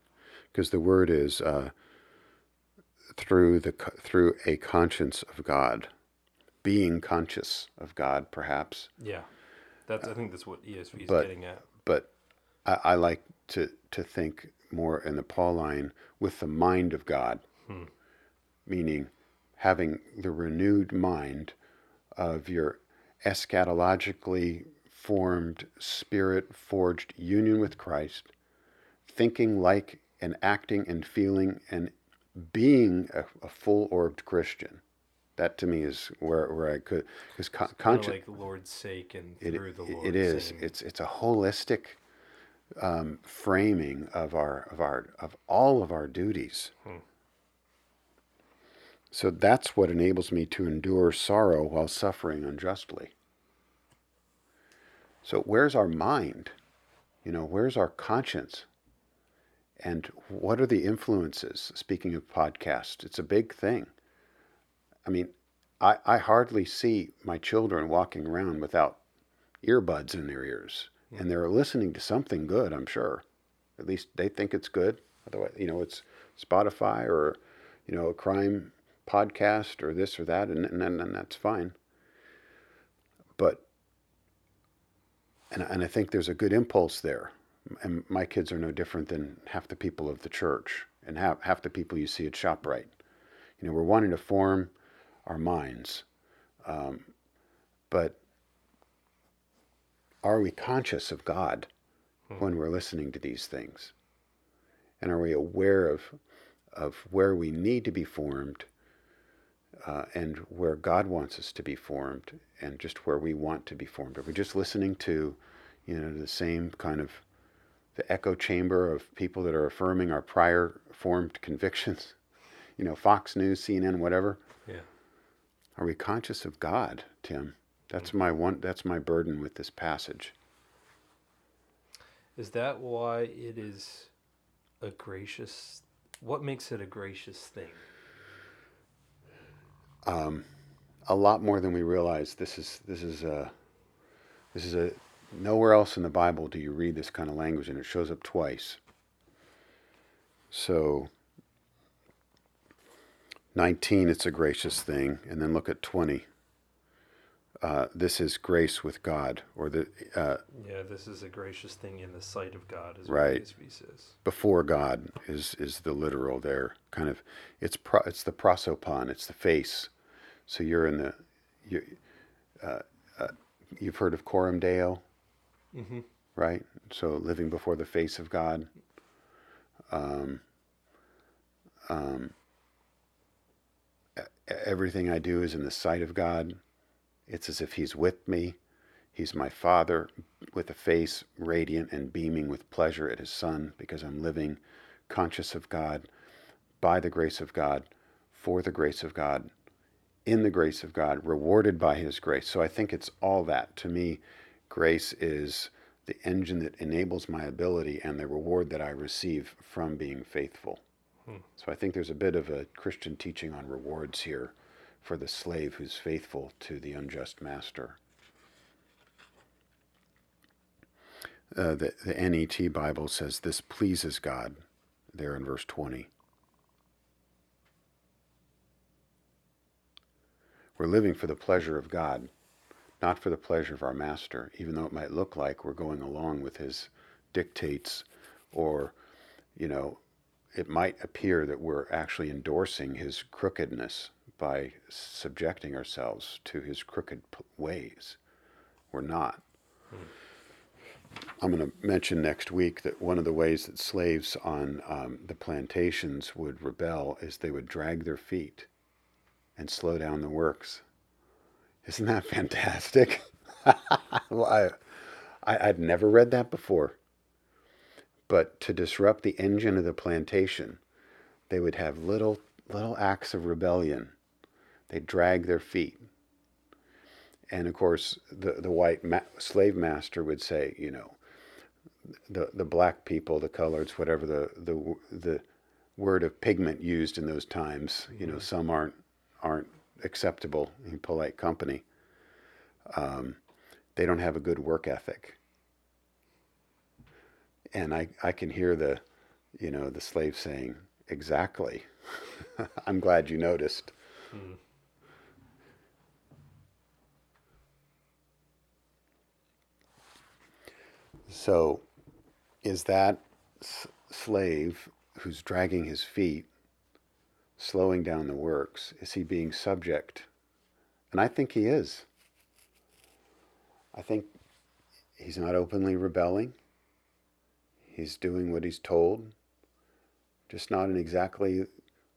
because the word is uh, through the through a conscience of God, being conscious of God, perhaps. Yeah. That's. I think that's what ESV is But- getting at. But I, I like to to think more in the Pauline with the mind of God, meaning having the renewed mind of your eschatologically formed, spirit forged union with Christ, thinking like and acting and feeling and being a, a full orbed Christian. That to me is where, where I could, because con- conscious. like the Lord's sake and It, through the it- Lord. it is. saying- It's it's a holistic um, framing of our of our of all of our duties. Hmm. So that's what enables me to endure sorrow while suffering unjustly. So where's our mind? You know, where's our conscience? And what are the influences? Speaking of podcasts, it's a big thing. I mean, I, I hardly see my children walking around without earbuds in their ears hmm. and they're listening to something good. I'm sure. At least they think it's good. Otherwise, you know, it's Spotify or you know a crime podcast or this or that, and and, and that's fine. But and and I think there's a good impulse there. And my kids are no different than half the people of the church and half half the people you see at Shoprite. You know, we're wanting to form our minds, um, but are we conscious of God hmm. when we're listening to these things? And are we aware of of where we need to be formed uh, and where God wants us to be formed and just where we want to be formed? Are we just listening to, you know, the same kind of the echo chamber of people that are affirming our prior formed convictions? (laughs) You know, Fox News, CNN, whatever. Yeah. Are we conscious of God, Tim? That's my one. That's my burden with this passage. Is that why it is a gracious? What makes it a gracious thing? Um, a lot more than we realize. This is this is a this is a nowhere else in the Bible do you read this kind of language, and it shows up twice. So. 19, it's a gracious thing. And then look at 20 uh, this is grace with God, or the uh, yeah, this is a gracious thing in the sight of God, is right. what says. Before God is is the literal there, kind of. It's pro, it's the prosopon, it's the face. So you're in the you. Uh, uh, you've heard of coram deo, mm-hmm. right? So living before the face of God. Um, um, everything I do is in the sight of God. It's as if He's with me. He's my Father with a face radiant and beaming with pleasure at His Son because I'm living conscious of God, by the grace of God, for the grace of God, in the grace of God, rewarded by His grace. So I think it's all that. To me, grace is the engine that enables my ability and the reward that I receive from being faithful. Hmm. So I think there's a bit of a Christian teaching on rewards here for the slave who's faithful to the unjust master. Uh, the, the NET Bible says this pleases God, there in verse 20. We're living for the pleasure of God, not for the pleasure of our master, even though it might look like we're going along with his dictates or, you know, it might appear that we're actually endorsing his crookedness by subjecting ourselves to his crooked ways. We're not. I'm going to mention next week that one of the ways that slaves on um, the plantations would rebel is they would drag their feet and slow down the works. Isn't that (laughs) fantastic? (laughs) well, I, I, I'd never read that before. But to disrupt the engine of the plantation, they would have little little acts of rebellion they drag their feet. And of course, the, the white ma- slave master would say, you know, the, the black people, the coloreds, whatever the, the, the word of pigment used in those times, you know, mm-hmm. some aren't, aren't acceptable in polite company. Um, they don't have a good work ethic. And I, I can hear the, you know, the slave saying, exactly. (laughs) I'm glad you noticed. Mm. So, is that s- slave who's dragging his feet, slowing down the works, is he being subject? And I think he is. I think he's not openly rebelling. He's doing what he's told, just not in exactly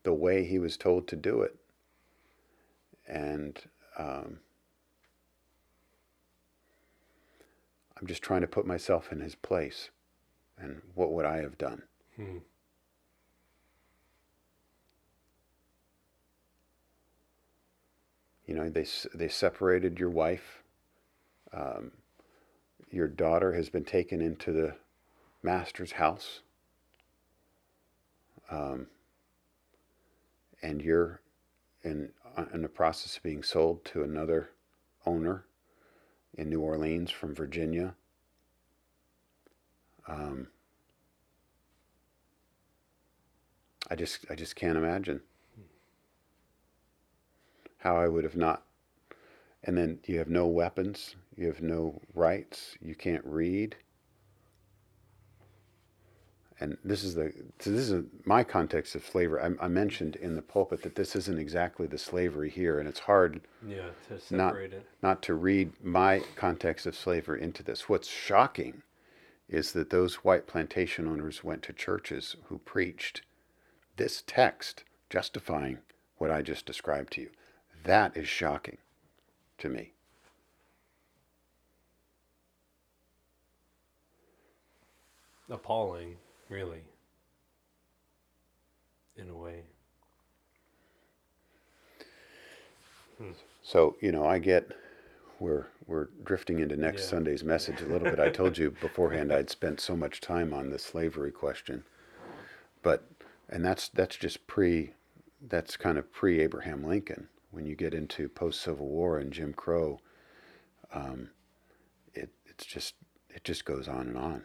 the way he was told to do it. And um, I'm just trying to put myself in his place. And what would I have done? Hmm. You know, they, they separated your wife. Um, your daughter has been taken into the master's house. Um, and you're in, uh, in the process of being sold to another owner in New Orleans from Virginia. Um, I just I just can't imagine how I would have not. And then you have no weapons, you have no rights, you can't read. And this is the so this is my context of slavery. I, I mentioned in the pulpit that this isn't exactly the slavery here, and it's hard Yeah, to not separate it. not to read my context of slavery into this. What's shocking is that those white plantation owners went to churches who preached this text justifying what I just described to you. That is shocking to me. Appalling, really. In a way. So, you know, I get we're we're drifting into next Yeah. Sunday's message a little bit. I told you beforehand I'd spent so much time on the slavery question. But and that's that's just pre that's kind of pre Abraham Lincoln. When you get into post Civil War and Jim Crow, um, it it's just it just goes on and on.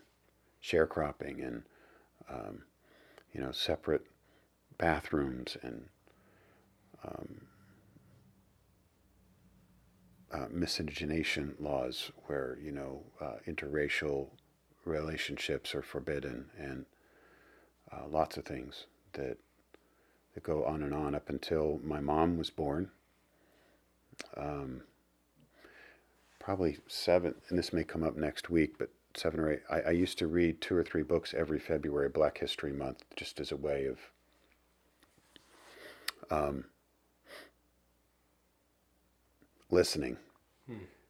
Sharecropping and um, you know separate bathrooms and uh, miscegenation laws where you know uh, interracial relationships are forbidden and uh, lots of things that that go on and on up until my mom was born. Um, probably seven, and this may come up next week, but seven or eight. I, I used to read two or three books every February, Black History Month, just as a way of um, listening.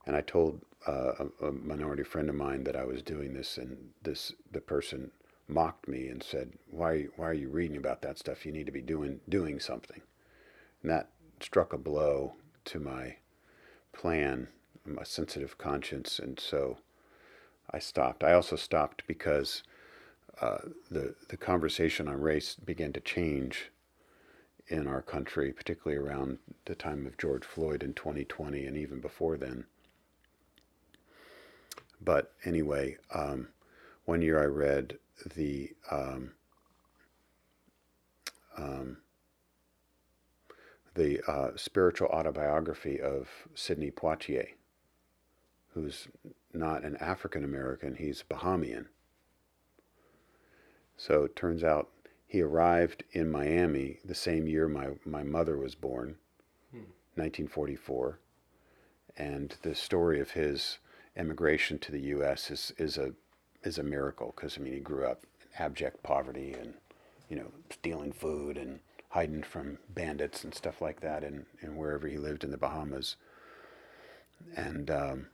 And I told uh, a, a minority friend of mine that I was doing this, and this the person mocked me and said, "Why why are you reading about that stuff? You need to be doing doing something." And that struck a blow to my plan, my sensitive conscience, and so I stopped. I also stopped because uh, the the conversation on race began to change in our country, particularly around the time of George Floyd in 2020 and even before then. But anyway, um, one year I read the um, um, the uh, spiritual autobiography of Sidney Poitier, who's not an African American, he's Bahamian. So it turns out he arrived in Miami the same year my, my mother was born, 1944. And the story of his emigration to the U.S. is, is a is a miracle because I mean he grew up in abject poverty and you know stealing food and hiding from bandits and stuff like that and, and wherever he lived in the Bahamas. And um,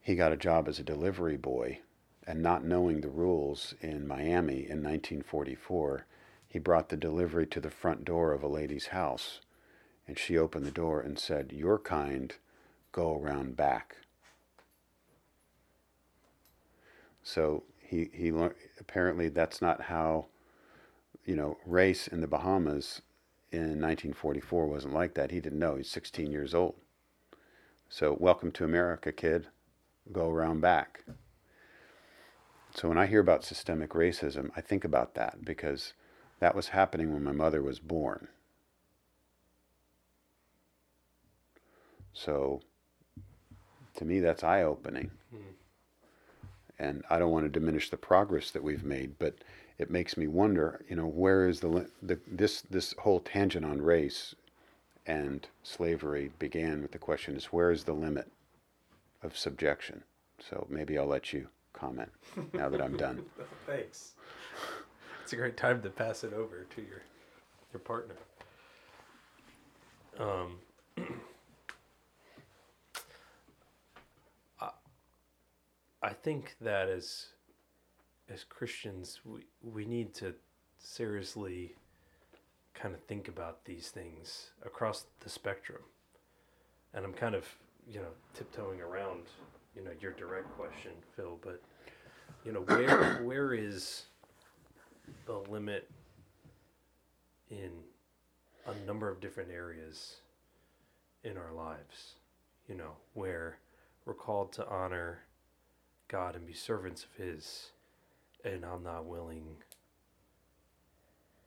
he got a job as a delivery boy and not knowing the rules in Miami in 1944, he brought the delivery to the front door of a lady's house. And she opened the door and said, Your kind go around back. So he, he learned, apparently that's not how, you know, race in the Bahamas in 1944 wasn't like that. He didn't know. He's 16 years old. So, welcome to America, kid. Go around back. So when I hear about systemic racism, I think about that because that was happening when my mother was born. So to me, that's eye opening. Hmm. And I don't want to diminish the progress that we've made, but it makes me wonder, you know, where is the, the this this whole tangent on race and slavery began with the question is where is the limit of subjection? So maybe I'll let you comment now that I'm done. (laughs) Thanks. It's a great time to pass it over to your your partner. Um, (clears throat) I think that as as Christians, we we need to seriously kind of think about these things across the spectrum. And I'm kind of, you know, tiptoeing around, you know, your direct question, Phil, but you know, where (coughs) where is the limit in a number of different areas in our lives, you know, where we're called to honor God and be servants of His, and I'm not willing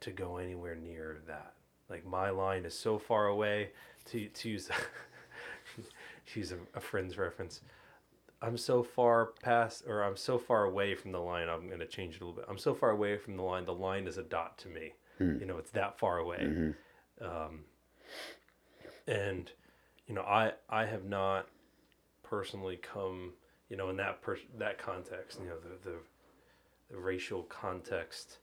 to go anywhere near that. Like my line is so far away to to use (laughs) use a, a friend's reference. I'm so far past, or I'm so far away from the line. I'm going to change it a little bit. I'm so far away from the line. The line is a dot to me. Hmm. You know, it's that far away. Mm-hmm. Um, and you know, I I have not personally come, you know, in that per- that context. You know, the, the the racial context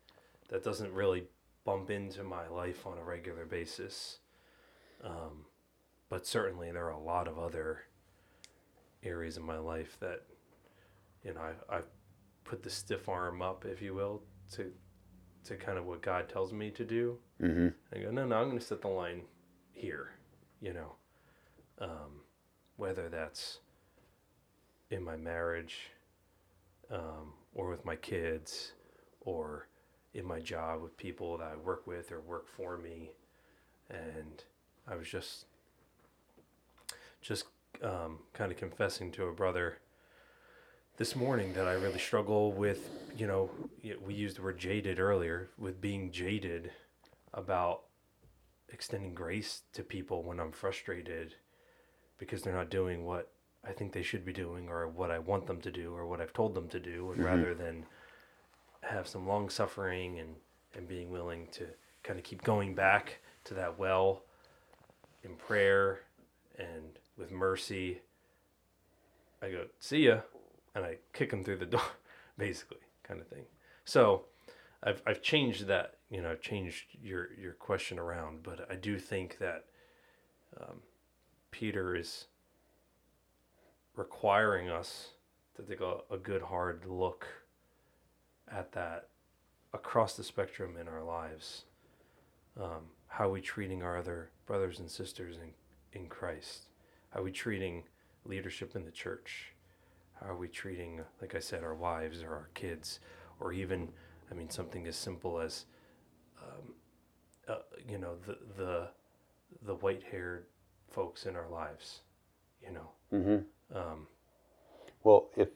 that doesn't really bump into my life on a regular basis. Um, but certainly there are a lot of other areas in my life that, you know, I, I've put the stiff arm up, if you will, to, to kind of what God tells me to do. Mm-hmm. I go, no, no, I'm going to set the line here, you know, um, whether that's in my marriage, um, or with my kids, or in my job with people that I work with or work for me, and I was just just um, kind of confessing to a brother this morning that I really struggle with. You know, we used the word jaded earlier with being jaded about extending grace to people when I'm frustrated because they're not doing what I think they should be doing or what I want them to do or what I've told them to do, and Mhm. rather than have some long suffering and, and being willing to kind of keep going back to that well in prayer and with mercy. I go, see ya, and I kick them through the (laughs) door, basically, kind of thing. So I've, I've changed that, you know, I've changed your, your question around, but I do think that um, Peter is requiring us to take a, a good hard look at that across the spectrum in our lives. Um, how are we treating our other brothers and sisters in, in Christ? How are we treating leadership in the church? How are we treating, like I said, our wives or our kids, or even, I mean, something as simple as, um, uh, you know, the the the white-haired folks in our lives, you know. Mm-hmm. Um, Well, if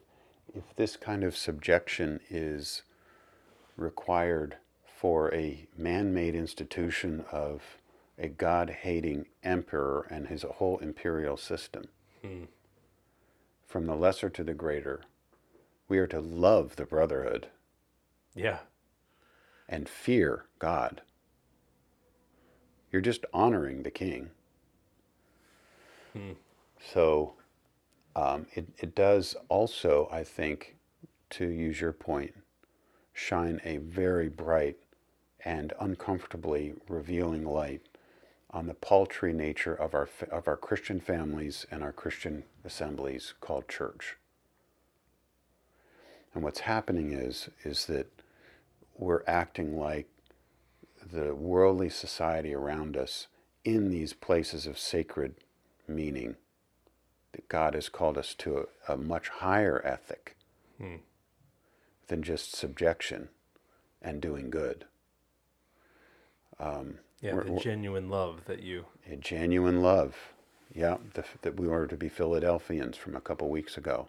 if this kind of subjection is required for a man-made institution of a God-hating emperor and his whole imperial system, hmm, from the lesser to the greater, we are to love the brotherhood yeah, and fear God. You're just honoring the king. hmm, So um, it, it does also, I think, to use your point, shine a very bright and uncomfortably revealing light on the paltry nature of our, of our Christian families and our Christian assemblies called church. And what's happening is, is that we're acting like the worldly society around us in these places of sacred meaning that God has called us to a, a much higher ethic hmm, than just subjection and doing good. Um, yeah. The genuine love that you, a genuine love. Yeah, the, that we were to be Philadelphians from a couple weeks ago.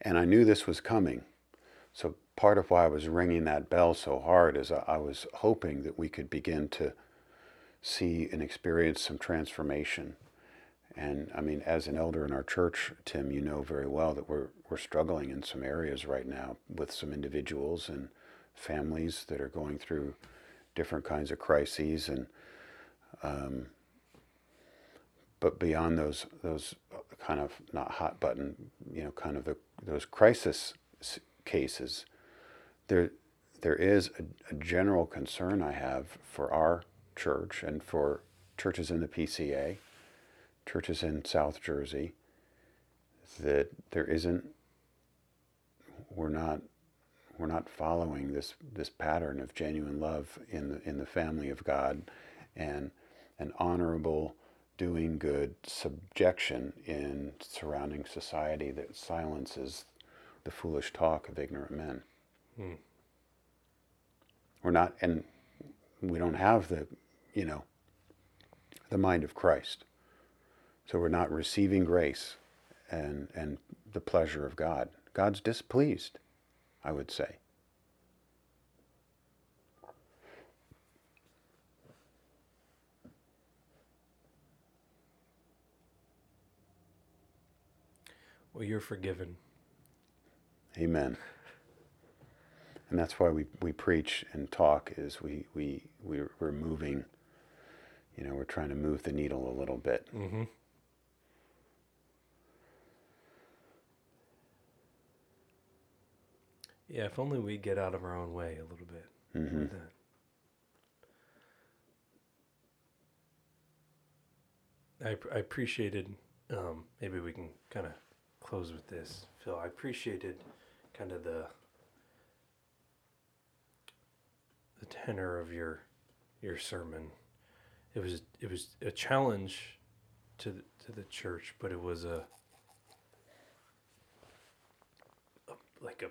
And I knew this was coming. So part of why I was ringing that bell so hard is I, I was hoping that we could begin to see and experience some transformation. And I mean, as an elder in our church, Tim, you know very well that we're, we're struggling in some areas right now with some individuals and families that are going through different kinds of crises and um, but beyond those those kind of not hot button you know kind of the, those crisis cases there there is a, a general concern I have for our church and for churches in the PCA churches in South Jersey that there isn't we're not we're not following this this pattern of genuine love in the in the family of God and an honorable doing good subjection in surrounding society that silences the foolish talk of ignorant men. hmm, We're not and we don't have the you know the mind of Christ. So we're not receiving grace and and the pleasure of God. God's displeased. I would say. Well, you're forgiven. Amen. And that's why we, we preach and talk is we, we, we're, we're moving, you know, we're trying to move the needle a little bit. Mm-hmm. Yeah, if only we get out of our own way a little bit. hmm with. I, I appreciated, um, maybe we can kind of close with this, Phil. I appreciated kind of the the tenor of your your sermon. It was it was a challenge to the, to the church, but it was a, a like a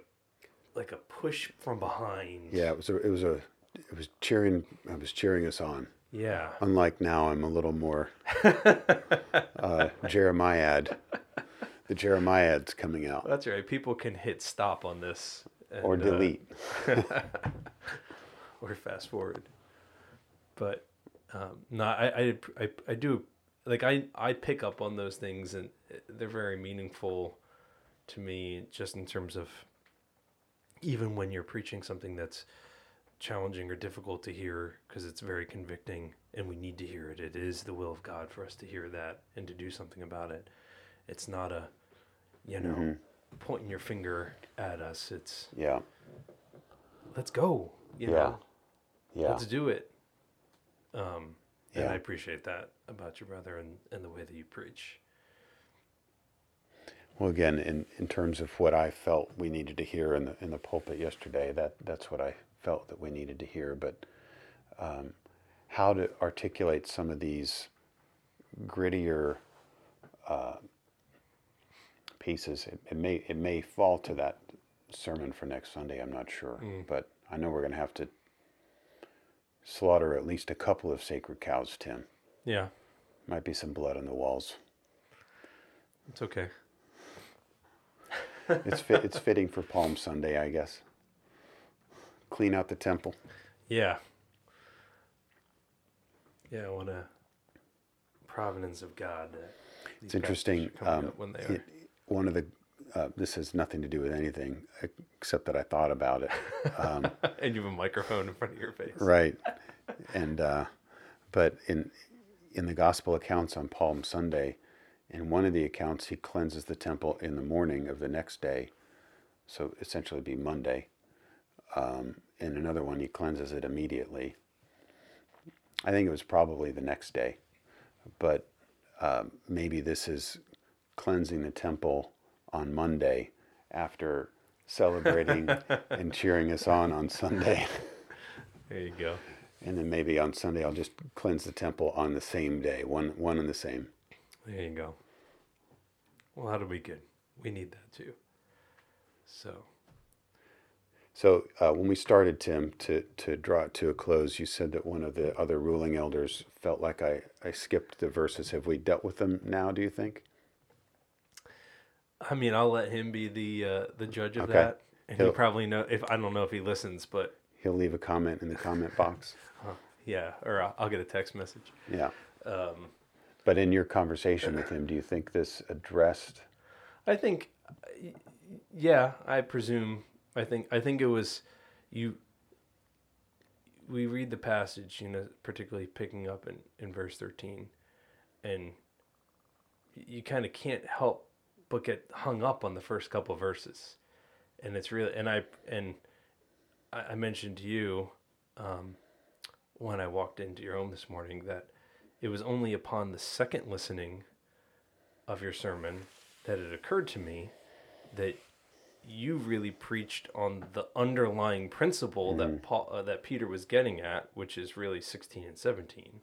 like a push from behind. Yeah, it was a, it was a, it was cheering, it was cheering us on. Yeah. Unlike now, I'm a little more (laughs) uh, Jeremiad. The Jeremiad's coming out. That's right. People can hit stop on this. Or and, uh, delete. (laughs) (laughs) or fast forward. But um, no, I, I, I, I do like I, I pick up on those things and they're very meaningful to me just in terms of even when you're preaching something that's challenging or difficult to hear because it's very convicting and we need to hear it. It is the will of God for us to hear that and to do something about it. It's not a, you know, Mhm. pointing your finger at us. It's Yeah. let's go. You Yeah. know, Yeah. let's do it. Um, and I appreciate that about your brother and, and the way that you preach. Well, again, in, in terms of what I felt we needed to hear in the in the pulpit yesterday, that that's what I felt that we needed to hear. But um, how to articulate some of these grittier uh, pieces, it, it may it may fall to that sermon for next Sunday. I'm not sure, Mm. but I know we're going to have to slaughter at least a couple of sacred cows. Tim, Yeah, might be some blood on the walls. it's okay. (laughs) It's fit, it's fitting for Palm Sunday, I guess. Clean out the temple. Yeah. Yeah, I want to providence of God. It's interesting. passages are coming Um, when they it- are. one of the uh, this has nothing to do with anything except that I thought about it. Um, (laughs) and you have a microphone in front of your face. right, and uh, but in in the gospel accounts on Palm Sunday, in one of the accounts he cleanses the temple in the morning of the next day, so essentially be Monday. Um, in another one he cleanses it immediately. I think it was probably the next day, but um, maybe this is cleansing the temple on Monday after celebrating (laughs) and cheering us on on Sunday. (laughs) There you go. And then maybe on Sunday I'll just cleanse the temple on the same day, one one and the same. There you go. Well, that'll be good. We need that too. So, So uh, when we started, Tim, to to draw it to a close, you said that one of the other ruling elders felt like I, I skipped the verses. Have we dealt with them now? Do you think? I mean, I'll let him be the uh, the judge of Okay. that, and he He'll- probably know if I don't know if he listens, but He'll leave a comment in the comment box. (laughs) yeah, or I'll, I'll get a text message. Yeah. Um, But in your conversation with him, do you think this addressed? I think, yeah, I presume. I think I think it was you. We read the passage, you know, particularly picking up in, in verse thirteen, and you kind of can't help but get hung up on the first couple verses, and it's really and I and I, mentioned to you um, when I walked into your home this morning that it was only upon the second listening of your sermon that it occurred to me that you really preached on the underlying principle that Paul uh, that Peter was getting at, which is really 16 and 17.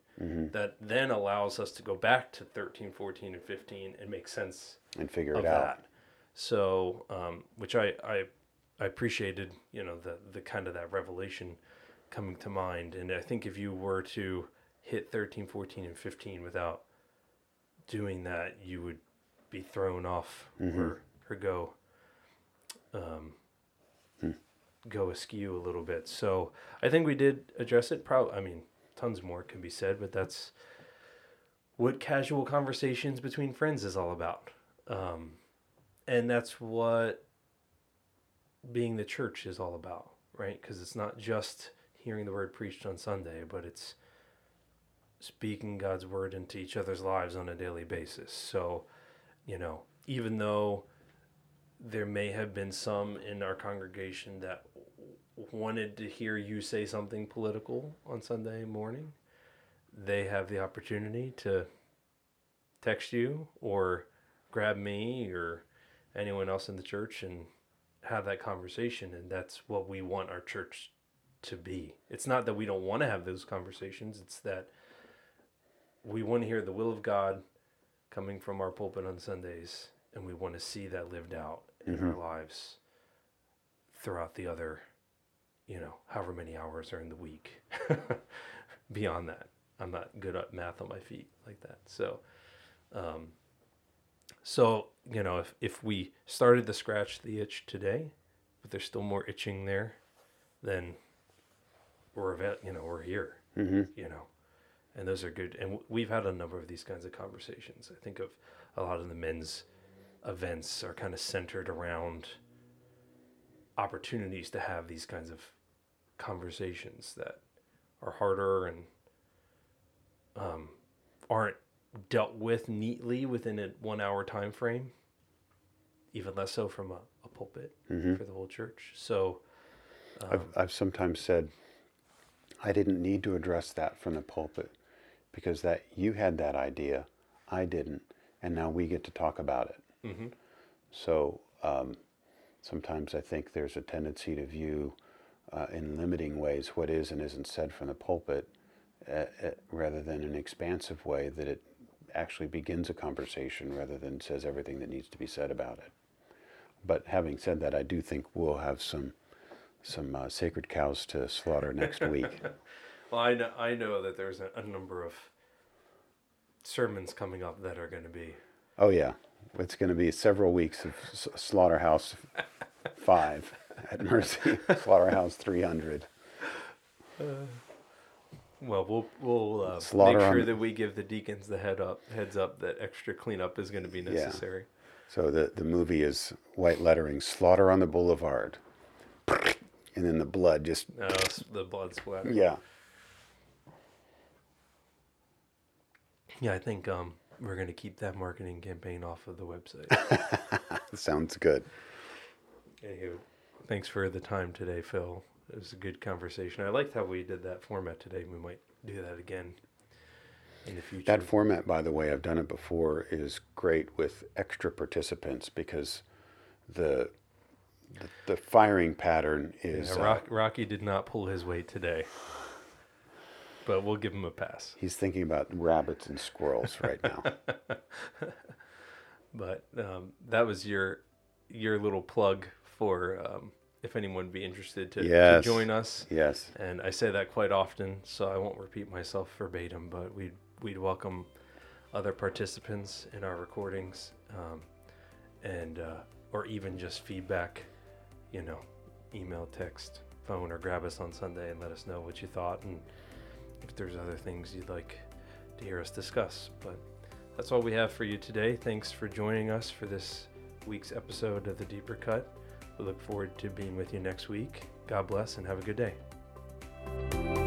That then allows us to go back to 13, 14, and 15 and make sense And figure it out. that. So, um, which I, I I appreciated, you know, the the kind of that revelation coming to mind. And I think if you were to hit 13, 14, and 15 without doing that, you would be thrown off Mm-hmm. or or go. Um, go askew a little bit. So I think we did address it. Probably, I mean, tons more can be said, but that's what casual conversations between friends is all about. Um, and that's what being the church is all about, right? Because it's not just hearing the word preached on Sunday, but it's speaking God's word into each other's lives on a daily basis. So, you know, even though there may have been some in our congregation that wanted to hear you say something political on Sunday morning, they have the opportunity to text you or grab me or anyone else in the church and have that conversation and that's what we want our church to be. It's not that we don't want to have those conversations, it's that we want to hear the will of God coming from our pulpit on Sundays and we want to see that lived out in our lives throughout the other you know, however many hours are in the week. (laughs) Beyond that, I'm not good at math on my feet like that. So, um, so you know, if if we started to scratch the itch today, but there's still more itching there, then we're event, you know, we're here. Mm-hmm. You know, and those are good. And w- we've had a number of these kinds of conversations. I think of a lot of the men's events are kind of centered around opportunities to have these kinds of conversations that are harder and um, aren't dealt with neatly within a one hour time frame even less so from a, a pulpit Mm-hmm. for the whole church so um, I've, I've sometimes said I didn't need to address that from the pulpit because that you had that idea, I didn't, and now we get to talk about it. mhm. So um, sometimes I think there's a tendency to view uh, in limiting ways what is and isn't said from the pulpit uh, uh, rather than an expansive way that it actually begins a conversation rather than says everything that needs to be said about it. But having said that, I do think we'll have some some uh, sacred cows to slaughter next (laughs) week. Well i know i know that there's a, a number of sermons coming up that are going to be Oh yeah, it's going to be several weeks of S- Slaughterhouse Five at Mercy, (laughs) Slaughterhouse Three Hundred. Well, we'll we'll uh, make sure on- that we give the deacons the head up heads up that extra cleanup is going to be necessary. Yeah. So the the movie is white lettering: Slaughter on the Boulevard, and then the blood just No, the blood splatter. yeah. Yeah, I think um, we're going to keep that marketing campaign off of the website. (laughs) Sounds good. Anywho, thanks for the time today, Phil. It was a good conversation. I liked how we did that format today. We might do that again in the future. That format, by the way, I've done it before, is great with extra participants because the the, the firing pattern is Yeah, uh, Rocky did not pull his weight today, but we'll give him a pass. he's thinking about rabbits and squirrels right now. (laughs) But um, that was your your little plug for um, if anyone would be interested to, to join us. yes. And I say that quite often, so I won't repeat myself verbatim. But we'd we'd welcome other participants in our recordings, um, and uh, or even just feedback. You know, email, text, phone, or grab us on Sunday and let us know what you thought and if there's other things you'd like to hear us discuss. But that's all we have for you today. Thanks for joining us for this week's episode of The Deeper Cut. We look forward to being with you next week. God bless and have a good day.